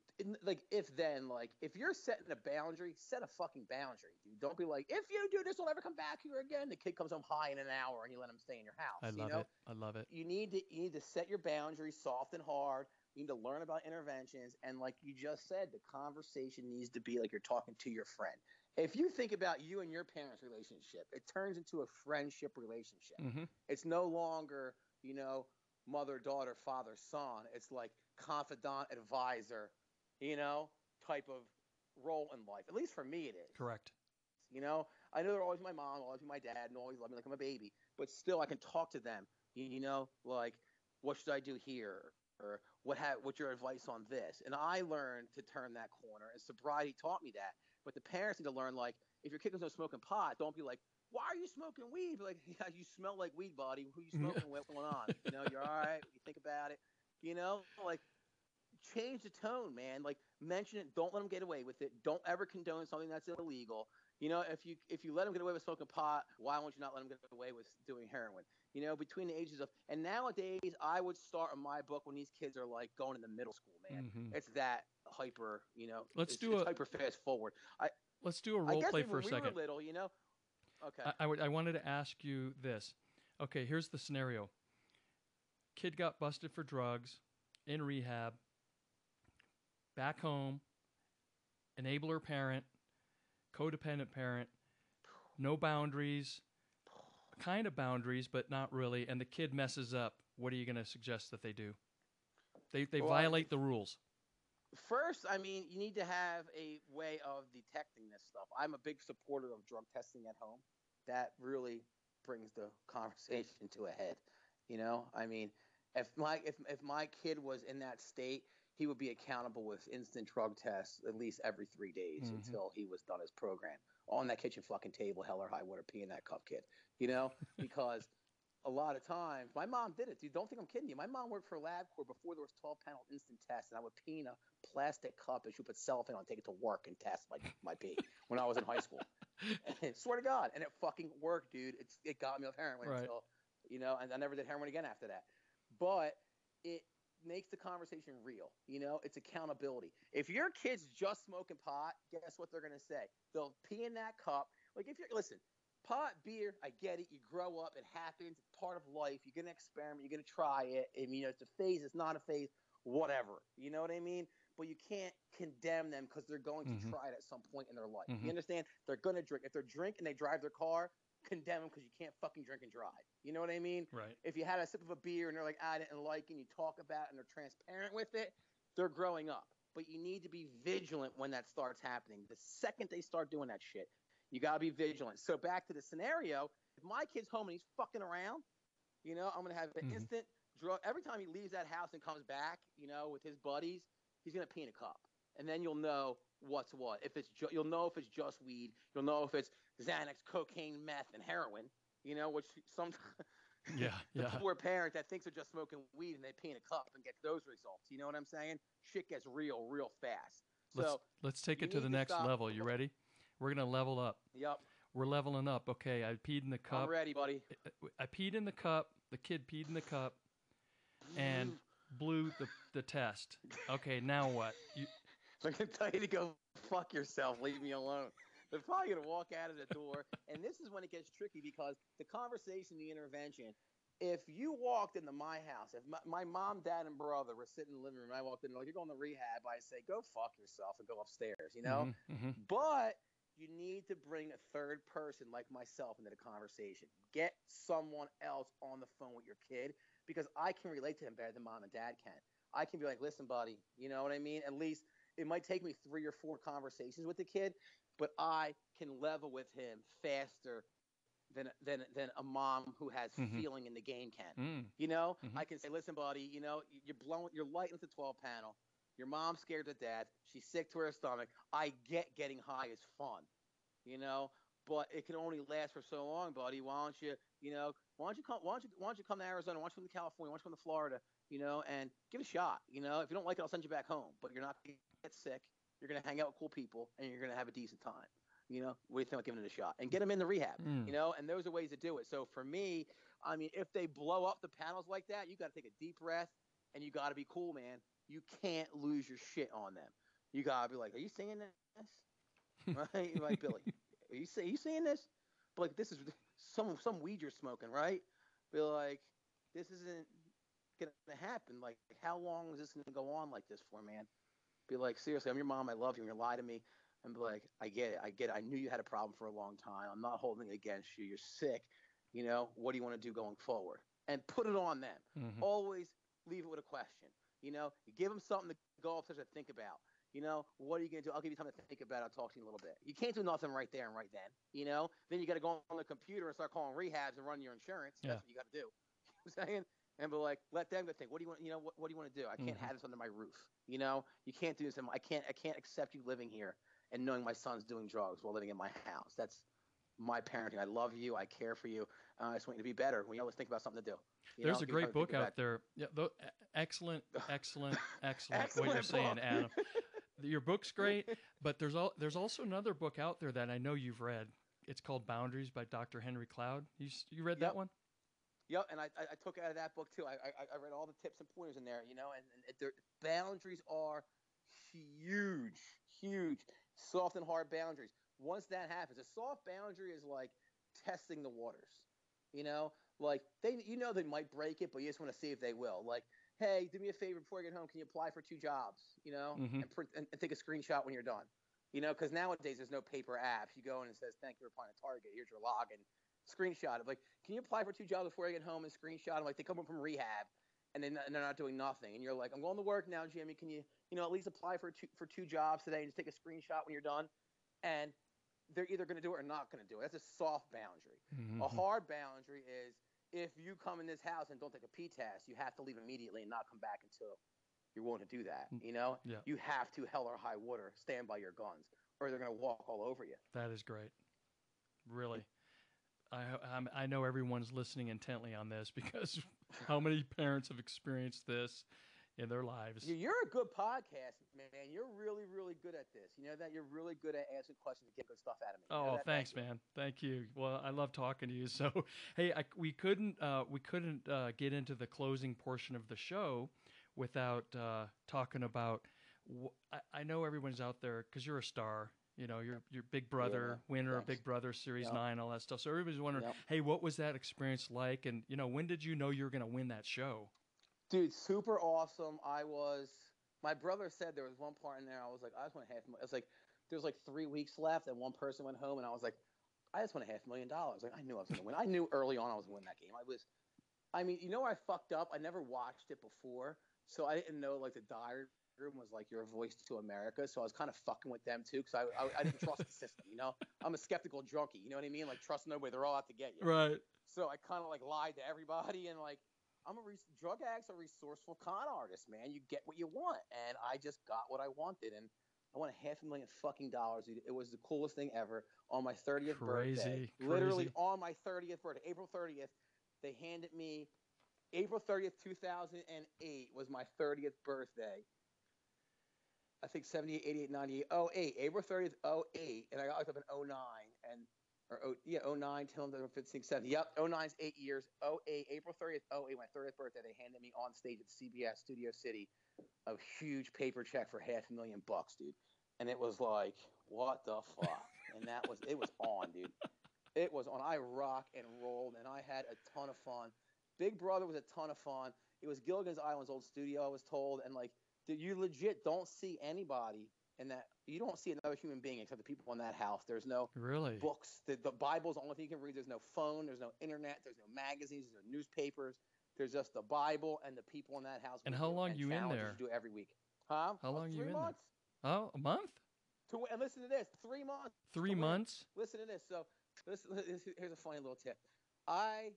like if then, like if you're setting a boundary, set a fucking boundary, dude. Don't be like, if you do this, we'll never come back here again. The kid comes home high in an hour, and you let him stay in your house. I you love know? it. I love it. you need to you need to set your boundaries soft and hard. You need to learn about interventions, and like you just said, the conversation needs to be like you're talking to your friend. If you think about you and your parents' relationship, it turns into a friendship relationship. hmm It's no longer you know mother daughter father son. It's like confidant advisor, you know type of role in life. At least for me, it is. Correct. You know, I know they're always my mom, always my dad, and always love me like I'm a baby. But still, I can talk to them. You know, like what should I do here, or what ha- what's your advice on this? And I learned to turn that corner, and sobriety taught me that. But the parents need to learn, like, if your kid goes no smoking pot, don't be like, why are you smoking weed? Be like, yeah, you smell like weed, buddy. Who you smoking? What's going on? You know, you're all right. You think about it. You know, like change the tone, man. Like mention it. Don't let them get away with it. Don't ever condone something that's illegal. You know, if you if you let them get away with smoking pot, why won't you not let them get away with doing heroin? You know, between the ages of and nowadays, I would start in my book when these kids are like going into middle school, man. hmm It's that hyper, you know. Let's it's, do it's a- hyper fast forward. I, Let's do a role play for a we second. were little, you know. Okay. I, I, would, I wanted to ask you this. Okay, here's the scenario. Kid got busted for drugs, in rehab, back home, enabler parent, codependent parent, no boundaries, kind of boundaries, but not really, and the kid messes up. What are you going to suggest that they do? They, they Well, violate the rules. First, I mean, you need to have a way of detecting this stuff. I'm a big supporter of drug testing at home. That really brings the conversation to a head. You know, I mean, if my if if my kid was in that state, he would be accountable with instant drug tests at least every three days Mhm. until he was done his program on that kitchen fucking table, hell or high water, pee in that cup, kid. You know, because a lot of times my mom did it. Dude, don't think I'm kidding you. My mom worked for LabCorp before there was 12 panel instant tests, and I would pee in a plastic cup and she would put cellophane on, take it to work and test my my pee when I was in high school. And swear to God, and it fucking worked, dude. It's it got me off heroin Right. until you know, and I never did heroin again after that. But it makes the conversation real. You know, it's accountability. If your kid's just smoking pot, guess what they're gonna say? They'll pee in that cup. Like if you're listen, pot, beer, I get it. You grow up, it happens. It's part of life. You're gonna experiment. You're gonna try it. I mean, it's a phase. It's not a phase. Whatever. You know what I mean? But you can't condemn them because they're going to Mhm. try it at some point in their life. Mhm. You understand? They're gonna drink. If they're drink and they drive their car, condemn them because you can't fucking drink and drive. You know what I mean? Right. if you had a sip of a beer and they're like, I didn't like it, and you talk about it and they're transparent with it, they're growing up. But you need to be vigilant when that starts happening. The second they start doing that shit, you got to be vigilant. So back to the scenario, if my kid's home and he's fucking around, you know, I'm going to have an Mhm. instant drug. Every time he leaves that house and comes back, you know, with his buddies, he's going to pee in a cup. And then you'll know what's what. If it's ju- you'll know if it's just weed. You'll know if it's Xanax, cocaine, meth, and heroin. You know, which some Yeah. the Yeah. poor parent that thinks they're just smoking weed and they pee in a cup and get those results. You know what I'm saying? Shit gets real, real fast. Let's let's take it to the to next stop- level. You ready? We're gonna level up. yep. We're leveling up. Okay, I peed in the cup. I'm ready, buddy. I peed in the cup. The kid peed in the cup, and blew the the test. Okay, now what? You, I'm gonna tell you to go fuck yourself. Leave me alone. They're probably gonna walk out of the door, and this is when it gets tricky because the conversation, the intervention. If you walked into my house, if my, my mom, dad, and brother were sitting in the living room, and I walked in, and like you're going to rehab, I say go fuck yourself and go upstairs, you know. Mhm, mhm. But you need to bring a third person like myself into the conversation. Get someone else on the phone with your kid because I can relate to him better than mom and dad can. I can be like, listen, buddy, you know what I mean? At least it might take me three or four conversations with the kid, but I can level with him faster than than than a mom who has Mhm. feeling in the game can. Mm. You know, Mhm. I can say, listen, buddy, you know, you're blowing, you're lighting the 12 panel. Your mom's scared to death. She's sick to her stomach. I get getting high is fun, you know, but it can only last for so long, buddy. Why don't you, you know, why don't you come, why don't you, why don't you come to Arizona? Why don't you come to California? Why don't you come to Florida? You know, and give it a shot. You know, if you don't like it, I'll send you back home. But you're not gonna get sick. You're gonna hang out with cool people, and you're gonna have a decent time. You know, what do you think about giving it a shot and get them in the rehab? Mm. you know and those are ways to do it so for me i mean if they blow up the panels like that you got to take a deep breath and you got to be cool man you can't lose your shit on them you got to be like are you seeing this right You're like billy are you, see, are you seeing this but like this is some some weed you're smoking right be like this isn't gonna happen like how long is this gonna go on like this for man be like seriously i'm your mom i love you and you lie to me and be like, I get it, I get it. I knew you had a problem for a long time. I'm not holding it against you. You're sick. You know, what do you want to do going forward? And put it on them. Mhm. Always leave it with a question. You know, you give them something to go upstairs to think about. You know, what are you gonna do? I'll give you time to think about. it. I'll talk to you a little bit. You can't do nothing right there and right then. You know, then you got to go on the computer and start calling rehabs and run your insurance. Yeah. That's what you got to do. You know what I'm saying, and be like, let them go think. What do you want? You know, what, what do you want to do? I can't Mhm. have this under my roof. You know, you can't do this. I can't. I can't accept you living here and knowing my son's doing drugs while living in my house. That's my parenting. I love you. I care for you. Uh, I just want you to be better. We always think about something to do. You There's know? a great book out there. Yeah, excellent, excellent, excellent. what you're saying. Adam. Your book's great, but there's al- there's also another book out there that I know you've read. It's called Boundaries by Dr. Henry Cloud. You you read that one? Yep, and I, I, I took out of that book too. I, I, I read all the tips and pointers in there, you know, and, and their boundaries are huge, huge, soft and hard boundaries. Once that happens, a soft boundary is like testing the waters, you know, like they, you know, they might break it, but you just want to see if they will. Like, hey, do me a favor before I get home. Can you apply for two jobs, you know, Mhm. and, print, and, and take a screenshot when you're done, you know, because nowadays there's no paper apps. You go in and it says, thank you for applying to Target. Here's your login screenshot it. Like, can you apply for two jobs before I get home and screenshot them? Like, they come home from rehab and, then, and they're not doing nothing. And you're like, I'm going to work now, Jimmy. Can you, you know, at least apply for two, for two jobs today and just take a screenshot when you're done? And they're either going to do it or not going to do it. That's a soft boundary. A Mhm. hard boundary is if you come in this house and don't take a P test, you have to leave immediately and not come back until you're willing to do that. Mm, You know, yeah. you have to hell or high water stand by your guns, or they're going to walk all over you. That is great. Really. I, I'm, I know everyone's listening intently on this because how many parents have experienced this in their lives? You- You're a good podcast, man. You're really, really good at this. You know that you're really good at asking questions and getting good stuff out of me. You know Oh. Thank thanks, you. man. Thank you. Well, I love talking to you. So, hey, I, we couldn't uh, we couldn't uh, get into the closing portion of the show without uh, talking about. Wh- I, I know everyone's out there because you're a star. You know, you're you're Big Brother winner of Thanks. Big Brother Series Yep. Nine, all that stuff. So everybody's wondering, Yep. hey, what was that experience like? And you know, when did you know you were going to win that show? Dude, super awesome. I was. My brother said there was one part in there. I was like, I just want half. It's like there's like three weeks left, and one person went home, and I was like, I just want a half million dollars. Like I knew I was gonna win. I knew early on I was gonna win that game. I was. I mean, you know, where I fucked up. I never watched it before, so I didn't know like the diary room was like your voice to America. So I was kind of fucking with them too, because I, I I didn't trust the system. You know, I'm a skeptical junkie. You know what I mean? Like trust nobody. They're all out to get you. Right. So I kind of like lied to everybody and like I'm a res- drug addict's a resourceful con artist, man. You get what you want, and I just got what I wanted, and I won a half a million fucking dollars. It was the coolest thing ever on my 30th birthday. Crazy, Literally on my 30th birthday, April 30th, they handed me April 30th, 2008 was my 30th birthday. I think 78, 88, 98, 08, April 30th, 08, and I got locked up in 09, and or oh, yeah, 09, 10, 11, 15, 16, Yep, 09's eight years. 08, April 30th, 08, my 30th birthday, they handed me on stage at CBS Studio City a huge paper check for half a million bucks, dude. And it was like, what the fuck? and that was, it was on, dude. It was on. I rock and rolled, and I had a ton of fun. Big Brother was a ton of fun. It was Gilligan's Island's old studio, I was told, and like, dude, you legit don't see anybody in that. You don't see another human being except the people in that house. There's no Really? books. The, the Bible's the only thing you can read. There's no phone. There's no internet. There's no magazines. There's no newspapers. There's just the Bible and the people in that house. And how you long you in there? You do every week. Huh? How Oh, long you three in there? months. Oh, a month? To, and listen to this. Three months. Three months? Listen to this. So, listen, listen, here's a funny little tip. I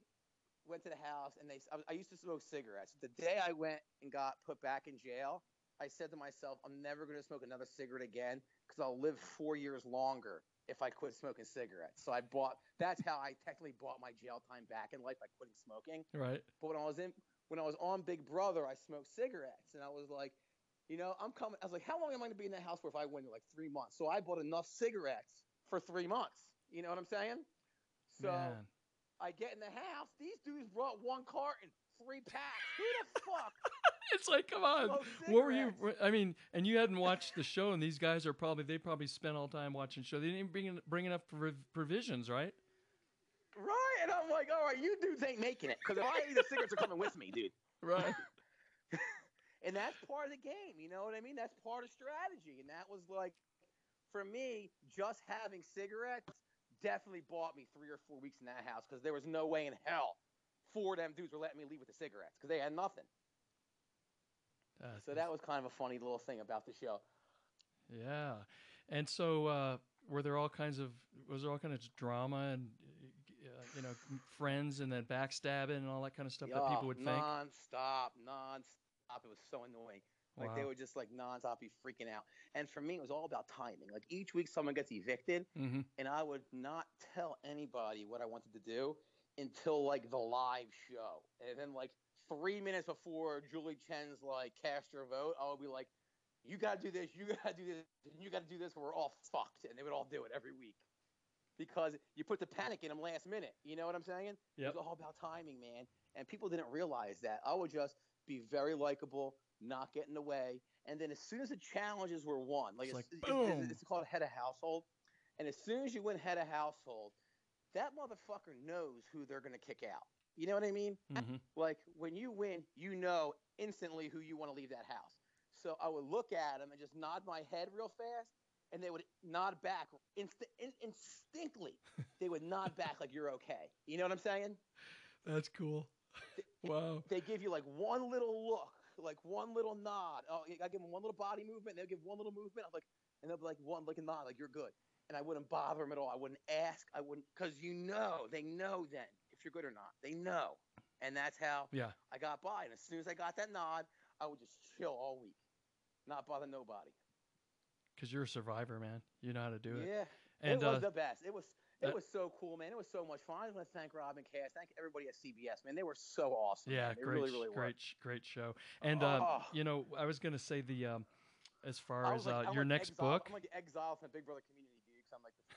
went to the house and they. I, I used to smoke cigarettes. The day I went and got put back in jail, I said to myself, I'm never going to smoke another cigarette again because I'll live four years longer if I quit smoking cigarettes. So I bought. That's how I technically bought my jail time back in life by quitting smoking. Right. But when I was in, when I was on Big Brother, I smoked cigarettes, and I was like, you know, I'm coming. I was like, how long am I going to be in that house for if I win? Like three months. So I bought enough cigarettes for three months. You know what I'm saying? So Man. I get in the house. These dudes brought one carton, three packs. Who the fuck? It's like, come on. smokes What were you? I mean, and you hadn't watched the show, and these guys are probably they probably spent all time watching the show. They didn't even bring, in, bring enough provi- provisions, right? Right? And I'm like, all right, you dudes ain't making it because if I eat the cigarettes are coming with me, dude. Right. and that's part of the game. You know what I mean? That's part of strategy. And that was like, for me, just having cigarettes definitely bought me three or four weeks in that house because there was no way in hell four of them dudes were letting me leave with the cigarettes because they had nothing. Uh, So that was kind of a funny little thing about the show. Yeah, and so uh, were there all kinds of was there all kinds of drama and uh, you know friends and then backstabbing and all that kind of stuff that people would think? non-stop, non-stop. It was so annoying. Like they Wow. would just like non-stop be freaking out. And for me, it was all about timing. Like each week, someone gets evicted, Mm-hmm. and I would not tell anybody what I wanted to do until like the live show. And then like three minutes before Julie Chen's like cast your vote, I would be like, "You gotta do this, you gotta do this, and you gotta do this, or we're all fucked." And they would all do it every week because you put the panic in them last minute. You know what I'm saying? Yep. It was all about timing, man. And people didn't realize that. I would just be very likable, not get in the way. And then as soon as the challenges were won, like, It's it's, like, it's- it's- it's called head of household. And as soon as you win head of household, that motherfucker knows who they're going to kick out. You know what I mean? Mm-hmm. Like when you win, you know instantly who you want to leave that house. So I would look at them and just nod my head real fast, and they would nod back inst- in- instinctly. they would nod back like you're okay. You know what I'm saying? That's cool. wow. They give you like one little look, like one little nod. Oh, I give them one little body movement. They'll give one little movement. I'm like, and they'll be like one like a nod, like you're good. And I wouldn't bother them at all. I wouldn't ask. I wouldn't because you know they know then if you're good or not. They know, and that's how Yeah. I got by. And as soon as I got that nod, I would just chill all week, not bother nobody. Because you're a survivor, man. You know how to do it. Yeah, And it was uh, the best. It was it that- was so cool, man. It was so much fun. I just want to thank Rob and Cass, thank everybody at CBS, man. They were so awesome. yeah. Great, really, really great, sh- great show. And uh, Oh. you know, I was gonna say the um, as far as like, uh, your like next exiled- book. I'm like exiled from the Big Brother community,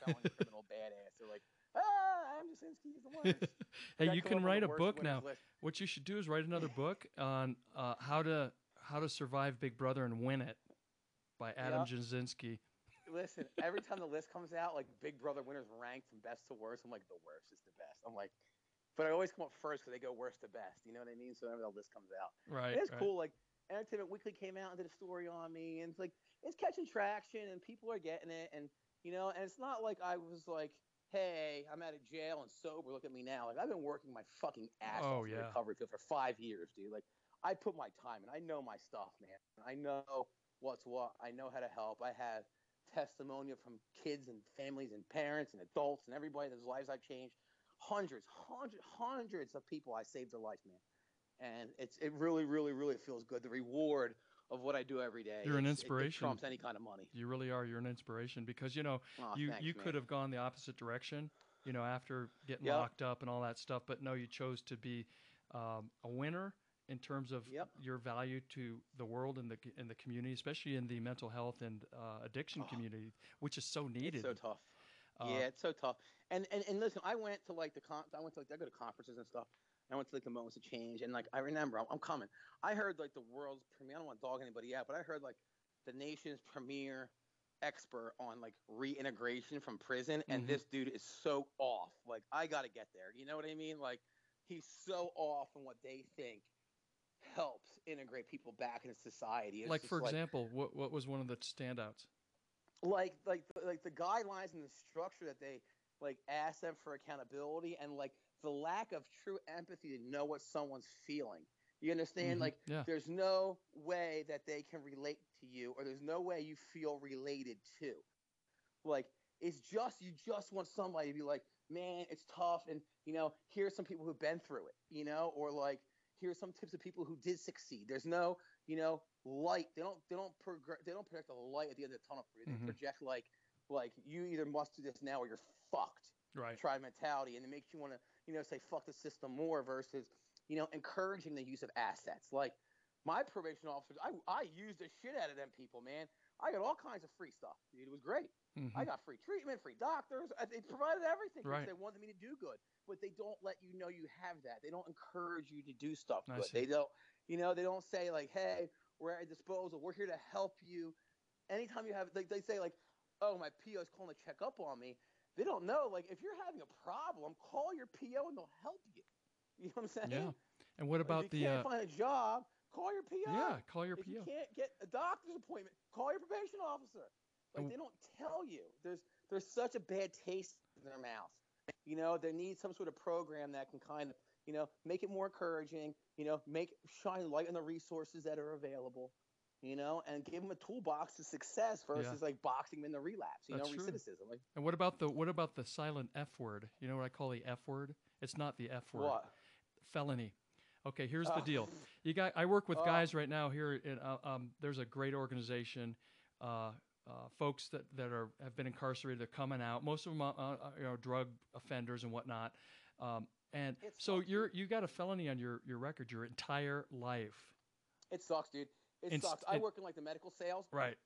dude. Because I'm like the felony criminal badass. They're like, ah, I'm Jasinski. The worst. hey, you can write a book now. list. What you should do is write another book on uh, how to how to survive Big Brother and win it by Adam Jasinski. Listen, every time the list comes out, like Big Brother winners ranked from best to worst, I'm like the worst is the best. I'm like, but I always come up first because they go worst to best. You know what I mean? So whenever the list comes out, Right. And it's right. cool. Like Entertainment Weekly came out and did a story on me, and it's like it's catching traction, and people are getting it, and you know, and it's not like I was like, hey, I'm out of jail and sober. Look at me now. Like I've been working my fucking ass Oh, off in yeah. the recovery field for five years, dude. Like I put my time and I know my stuff, man. I know what's what. I know how to help. I have testimonial from kids and families and parents and adults and everybody whose lives I've changed. Hundreds, hundreds, hundreds of people I saved their life, man. And it's it really, really, really feels good. The reward of what I do every day. You're an it's- it- inspiration. trumps any kind of money. You really are. You're an inspiration because you know Aw, you thanks, you man. could have gone the opposite direction. You know, after getting Yep. locked up and all that stuff, but no, you chose to be um, a winner in terms of Yep. your value to the world and the and the community, especially in the mental health and uh, addiction Oh, community, which is so It's needed. so tough. Uh, yeah, it's so tough. And, and and listen, I went to like the con. I went to like I go to conferences and stuff. I went to like the moments of change, and like I remember, I'm, I'm coming. I heard like the world's premier. I don't want to dog anybody out, but I heard like the nation's premier expert on like reintegration from prison, and Mhm. this dude is so off. Like I got to get there. You know what I mean? Like he's so off on what they think helps integrate people back into society. It's like for example, what what was one of the standouts? like like like the guidelines and the structure that they like ask them for accountability and like the lack of true empathy to know what someone's feeling. You understand? Mhm. like yeah, there's no way that they can relate to you or there's no way you feel related to. Like it's just you just want somebody to be like man it's tough and you know here's some people who've been through it you know? Or like here's some tips of people who did succeed. There's no you know light. They don't they don't progress they don't project a light at the end of the tunnel for you. They Mhm. project like like you either must do this now or you're fucked. Right. try mentality and it makes you want to you know say fuck the system more versus you know encouraging the use of assets. Like my probation officers i i used the shit out of them people man. I got all kinds of free stuff dude. It was great. Mhm. i got free treatment free doctors. They provided everything because Right. they wanted me to do good. But they don't let you know you have that. They don't encourage you to do stuff good. they don't you know they don't say like hey we're at your disposal. We're here to help you. Anytime you have like they say like oh my po is calling to check up on me they don't know like if you're having a problem call your po and they'll help you you know what i'm saying Yeah. And what about if you the? can't Uh, find a job call your po yeah, call your PO if you can't get a doctor's appointment, call your probation officer. Like And- they don't tell you. There's there's such a bad taste in their mouth. You know, there needs some sort of program that can kind of, you know, make it more encouraging, you know, make shine light on the resources that are available, you know, and give them a toolbox to success versus like boxing them in the relapse, you That's know, true. recidivism. Like And what about the what about the silent F word? You know what I call the F word? It's not the F word. what? Felony. Okay, here's the Oh. deal. You got. I work with Oh. guys right now here. In, uh, um, there's a great organization. Uh, uh, folks that, that are have been incarcerated, they're coming out. Most of them, are, uh, you know, drug offenders and whatnot. Um, and so you're you got a felony on your your record your entire life. It sucks, dude. It sucks. I work in like the medical sales. Right.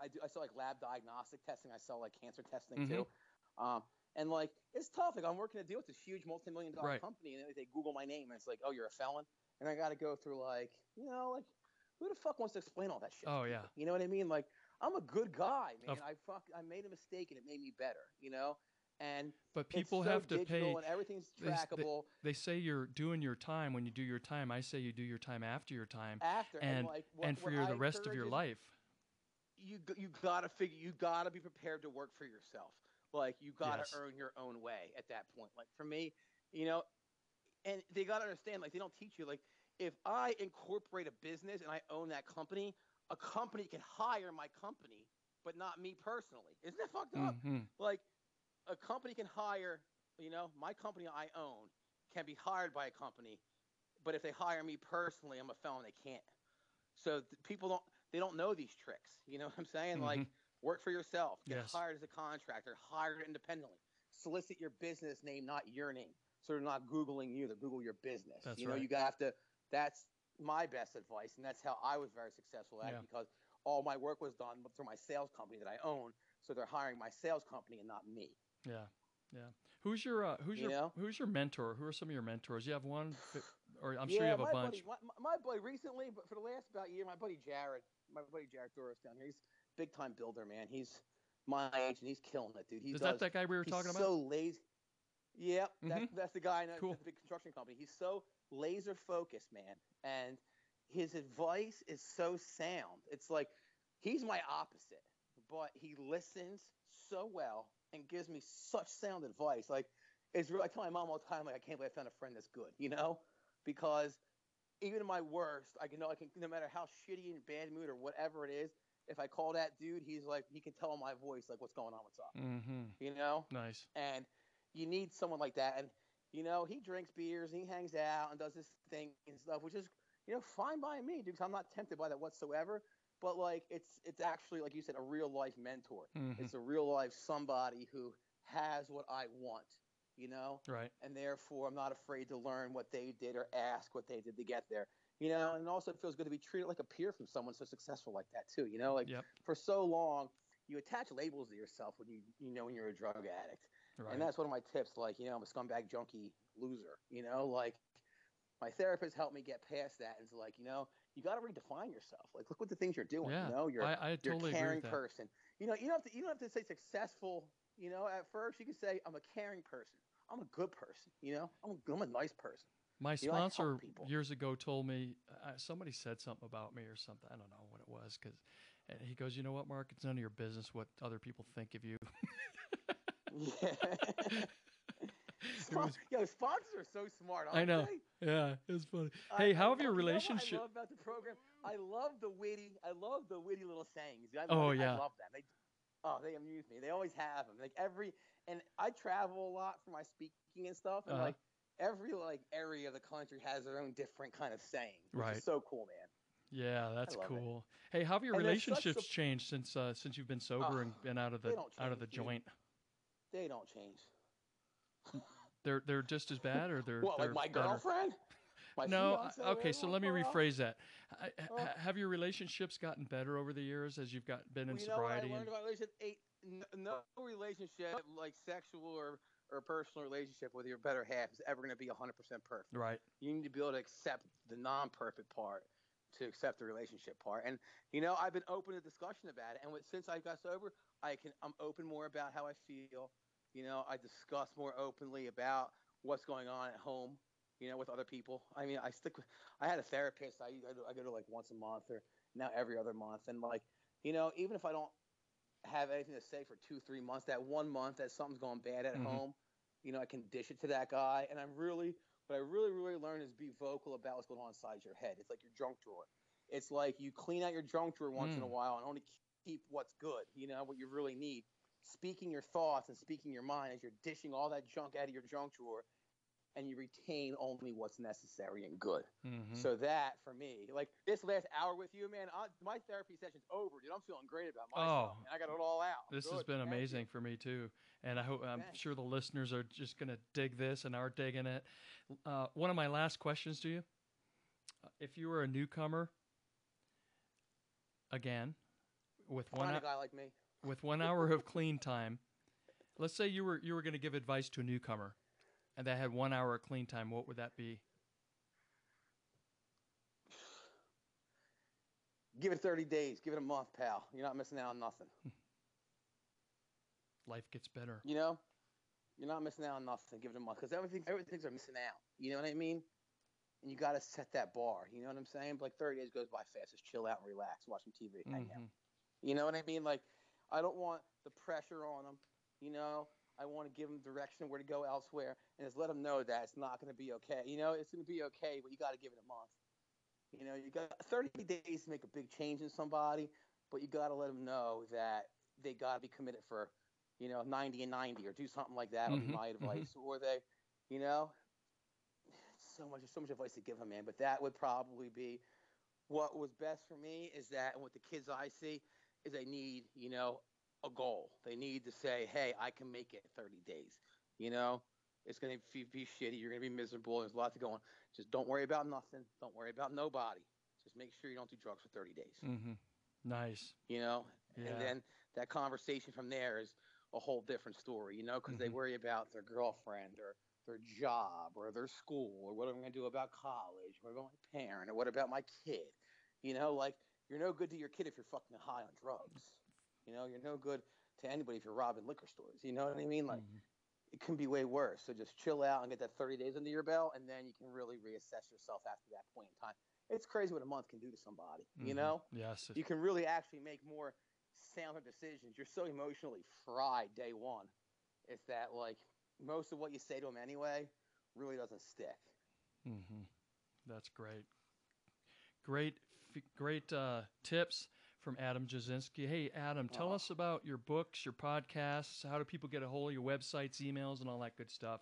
I do. I sell like lab diagnostic testing. I sell like cancer testing Mhm. too. Um, and like it's tough. Like I'm working a deal with this huge multi-million dollar Right. company, and they Google my name, and it's like, oh, you're a felon, and I got to go through like, you know, like who the fuck wants to explain all that shit? Oh, yeah. You know what I mean? Like I'm a good guy, man. Of- I fuck. I made a mistake, and it made me better. You know. And But people so have to pay. and everything's they they- They say you're doing your time when you do your time. I say you do your time after your time, after and- like what, and for your, the rest of your life. you you gotta figure you gotta be prepared to work for yourself. Like you gotta Yes. earn your own way at that point. Like for me, you know, and they gotta understand. Like they don't teach you. Like if I incorporate a business and I own that company, a company can hire my company, but not me personally. Isn't that fucked up? Mhm. Like a company can hire, you know, my company I own can be hired by a company, but if they hire me personally, I'm a felon. They can't. So th- people don't they don't know these tricks. You know what I'm saying? Like Mhm. work for yourself, get Yes. hired as a contractor, hired independently, solicit your business name, not your name. So they're not googling you; they Google your business. That's you know, right. you have to. That's my best advice, and that's how I was very successful at Yeah. it because all my work was done through my sales company that I own. So they're hiring my sales company and not me. Yeah, yeah. Who's your uh, who's You your know? who's your mentor? Who are some of your mentors? You have one, or I'm sure you have a bunch. Buddy, my, my buddy recently, but for the last about year, my buddy Jared, my buddy Jared Doris down here, he's big time builder, man. He's my age and he's killing it, dude. He Is does, that that guy we were talking about? so lazy. Yep, that's, Mhm. that's the guy in a, Cool. the big construction company. He's so laser focused, man, and his advice is so sound. It's like he's my opposite, but he listens so well and gives me such sound advice. Like it's real. I tell my mom all the time, like I can't believe I found a friend that's good, you know, because even in my worst, I can know I can no matter how shitty and bad mood or whatever it is. If I call that dude, he's like he can tell my voice like what's going on, what's up, mm-hmm. you know Nice. and you need someone like that. And you know, he drinks beers and he hangs out and does this thing and stuff, which is you know fine by me, dude. 'cause I'm not tempted by that whatsoever. But like, it's it's actually like you said, a real life mentor. Mhm. It's a real life somebody who has what I want, you know, Right. and therefore I'm not afraid to learn what they did or ask what they did to get there. You know, and also it feels good to be treated like a peer from someone so successful like that too. You know, like Yep. for so long, you attach labels to yourself when you you know when you're a drug addict. Right. And that's one of my tips. Like, you know, I'm a scumbag junkie loser. You know, like my therapist helped me get past that. And it's like, you know, you got to redefine yourself. Like, look what the things you're doing. yeah. You know, you're I, I you're totally a caring person. You know, you don't have to you don't have to say successful. You know, at first you can say I'm a caring person. I'm a good person. You know, I'm a, I'm a nice person. My You know, sponsor people. years ago told me uh, somebody said something about me or something. I don't know what it was because he goes, you know what, Mark? It's none of your business what other people think of you. Yeah. Was- Yo, sponsors are so smart. I know. they? yeah, it was funny. Hey, I how have your love- you know? I love about the program. I love the witty. I love the witty little sayings. I love, Oh, I love them. They, oh, they amuse me. They always have them. Like every, and I travel a lot for my speaking and stuff, and Uh-huh. like every like area of the country has their own different kind of saying, which Right. is so cool, man. Yeah, that's love it. cool. Hey, how have your And relationships sup- changed since uh, since you've been sober and Oh, been out of the out of the dude. joint? They don't change. They're they're just as bad, or they're What, they're like my better? girlfriend? My No, uh, okay. So let me rephrase that. I, Oh. have your relationships gotten better over the years as you've got been in Well, you know what I sobriety? learned about relationship? Eight, no relationship, like sexual or, or personal relationship with your better half, is ever going to be 100% perfect. right. You need to be able to accept the non-perfect part to accept the relationship part. And you know, I've been open to discussion about it. And with, since I got sober, I can I'm open more about how I feel. You know, I discuss more openly about what's going on at home. You know, with other people. I mean, I stick with. I had a therapist. I I go, I go to like once a month or now every other month. And like, you know, even if I don't have anything to say for two three months, that one month that something's going bad at Mhm. home, you know, I can dish it to that guy. And I'm really what I really, really learned is be vocal about what's going on inside your head. It's like your junk drawer. It's like you clean out your junk drawer once in a Mm. while and only keep what's good, you know, what you really need. Speaking your thoughts and speaking your mind as you're dishing all that junk out of your junk drawer and you retain only what's necessary and good. hmm So that for me, like this last hour with you, man, I, my therapy session's over, dude. I'm feeling great about myself. Oh, man. I got it all out. This has been amazing for me too, and I hope I'm Thanks. sure the listeners are just gonna dig this and are digging it. Uh, one of my last questions to you: uh, If you were a newcomer, again, with one Find a hou- guy like me. With one hour of clean time, let's say you were you were going to give advice to a newcomer, and they had one hour of clean time. What would that be? Give it 30 days. Give it a month, pal. You're not missing out on nothing. Life gets better. You know, you're not missing out on nothing. Give it a month because everything, everything's are missing out. You know what I mean? And you got to set that bar. You know what I'm saying? Like 30 days goes by fast. Just chill out and relax, watch some TV, hang out. Mm-hmm. You know what I mean? Like, I don't want the pressure on them. You know, I want to give them direction where to go elsewhere, and just let them know that it's not going to be okay. You know, it's going to be okay, but you got to give it a month. You know, you got 30 days to make a big change in somebody, but you got to let them know that they got to be committed for, you know, 90 and 90 or do something like that. Would Mhm, be my advice. Or they, you know, so much, so much advice to give them, man. But that would probably be what was best for me. Is that and what the kids I see is they need, you know, a goal. They need to say, hey, I can make it 30 days. You know, it's going to be, shitty. You're going to be miserable. There's a lot to go on. Just don't worry about nothing. Don't worry about nobody. Just make sure you don't do drugs for 30 days. Mhm. Nice. You know, Yeah. and then that conversation from there is a whole different story. You know, because they Mhm. worry about their girlfriend or their job or their school or what am I going to do about college? What about my parent or what about my kid? You know, like you're no good to your kid if you're fucking high on drugs. You know, you're no good to anybody if you're robbing liquor stores. You know what I mean? Like Mhm. it can be way worse. So just chill out and get that 30 days under your belt, and then you can really reassess yourself after that point in time. It's crazy what a month can do to somebody. You Mhm. know, Yes. you can really actually make more sounder decisions. You're so emotionally fried day one. It's that like most of what you say to them anyway really doesn't stick. Mm-hmm. That's great. Great, great uh, tips from Adam Jasinski. Hey, Adam, tell us about your books, your podcasts. How do people get a hold of your websites, emails, and all that good stuff?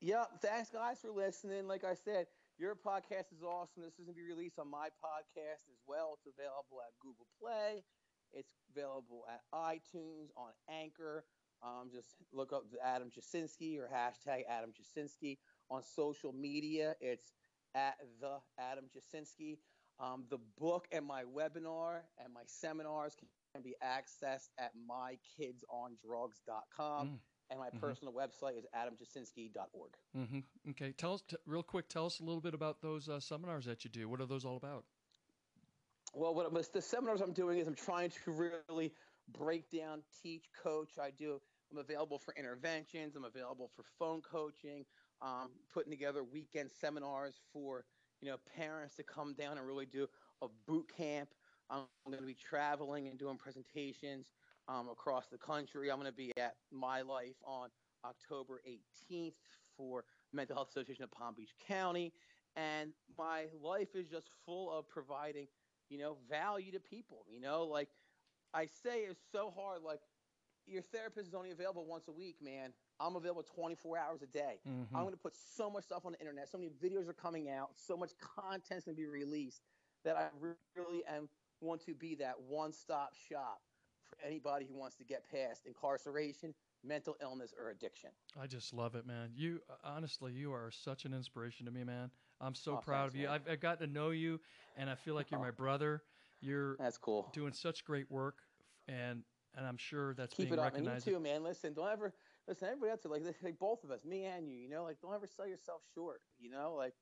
Yep. Thanks, guys, for listening. Like I said, your podcast is awesome. This is going to be released on my podcast as well. It's available at Google Play. It's available at iTunes, on Anchor. Um, just look up Adam Jasinski or hashtag Adam Jasinski on social media. It's at the Adam Jasinski. Um, the book and my webinar and my seminars can be accessed at mykidsondrugs.com. Mm. And my Mhm. personal website is adamjasinski.org. hmm Okay, tell us t- real quick. Tell us a little bit about those uh, seminars that you do. What are those all about? Well, what the seminars I'm doing is I'm trying to really break down, teach, coach. I do. I'm available for interventions. I'm available for phone coaching. Um, putting together weekend seminars for you know parents to come down and really do a boot camp. I'm going to be traveling and doing presentations um, across the country. I'm going to be at My Life on October 18th for Mental Health Association of Palm Beach County, and my life is just full of providing you know, value to people. You know, like I say, it's so hard. Like your therapist is only available once a week, man. I'm available 24 hours a day. Mhm. I'm going to put so much stuff on the internet. So many videos are coming out. So much content's going to be released that I really am want to be that one-stop shop for anybody who wants to get past incarceration, mental illness, or addiction. I just love it, man. You honestly, you are such an inspiration to me, man. I'm so Oh, proud thanks, of you. I've, I've gotten to know you, and I feel like you're my brother. You're That's cool. doing such great work, and and I'm sure that's Keep being it up, and you recognized. too, man. Listen, don't ever listen. Everybody else, like, like both of us, me and you. You know, like don't ever sell yourself short. You know, like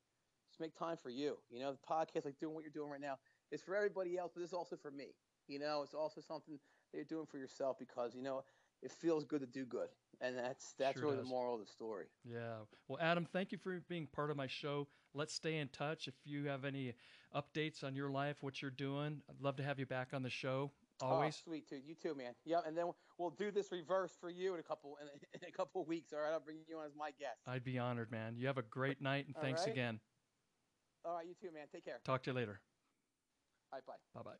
just make time for you. You know, the podcast, like doing what you're doing right now, is for everybody else, but it's also for me. You know, it's also something that you're doing for yourself because you know it feels good to do good, and that's that's Sure really does. the moral of the story. Yeah. Well, Adam, thank you for being part of my show. Let's stay in touch. If you have any updates on your life, what you're doing, I'd love to have you back on the show. Always. Oh, oh sweet, dude. You too, man. Yeah, and then we'll do this reverse for you in a couple in a, couple of weeks. All right, I'll bring you on as my guest. I'd be honored, man. You have a great night, and thanks right. again. All right, you too, man. Take care. Talk to you later. All right, bye. Bye bye.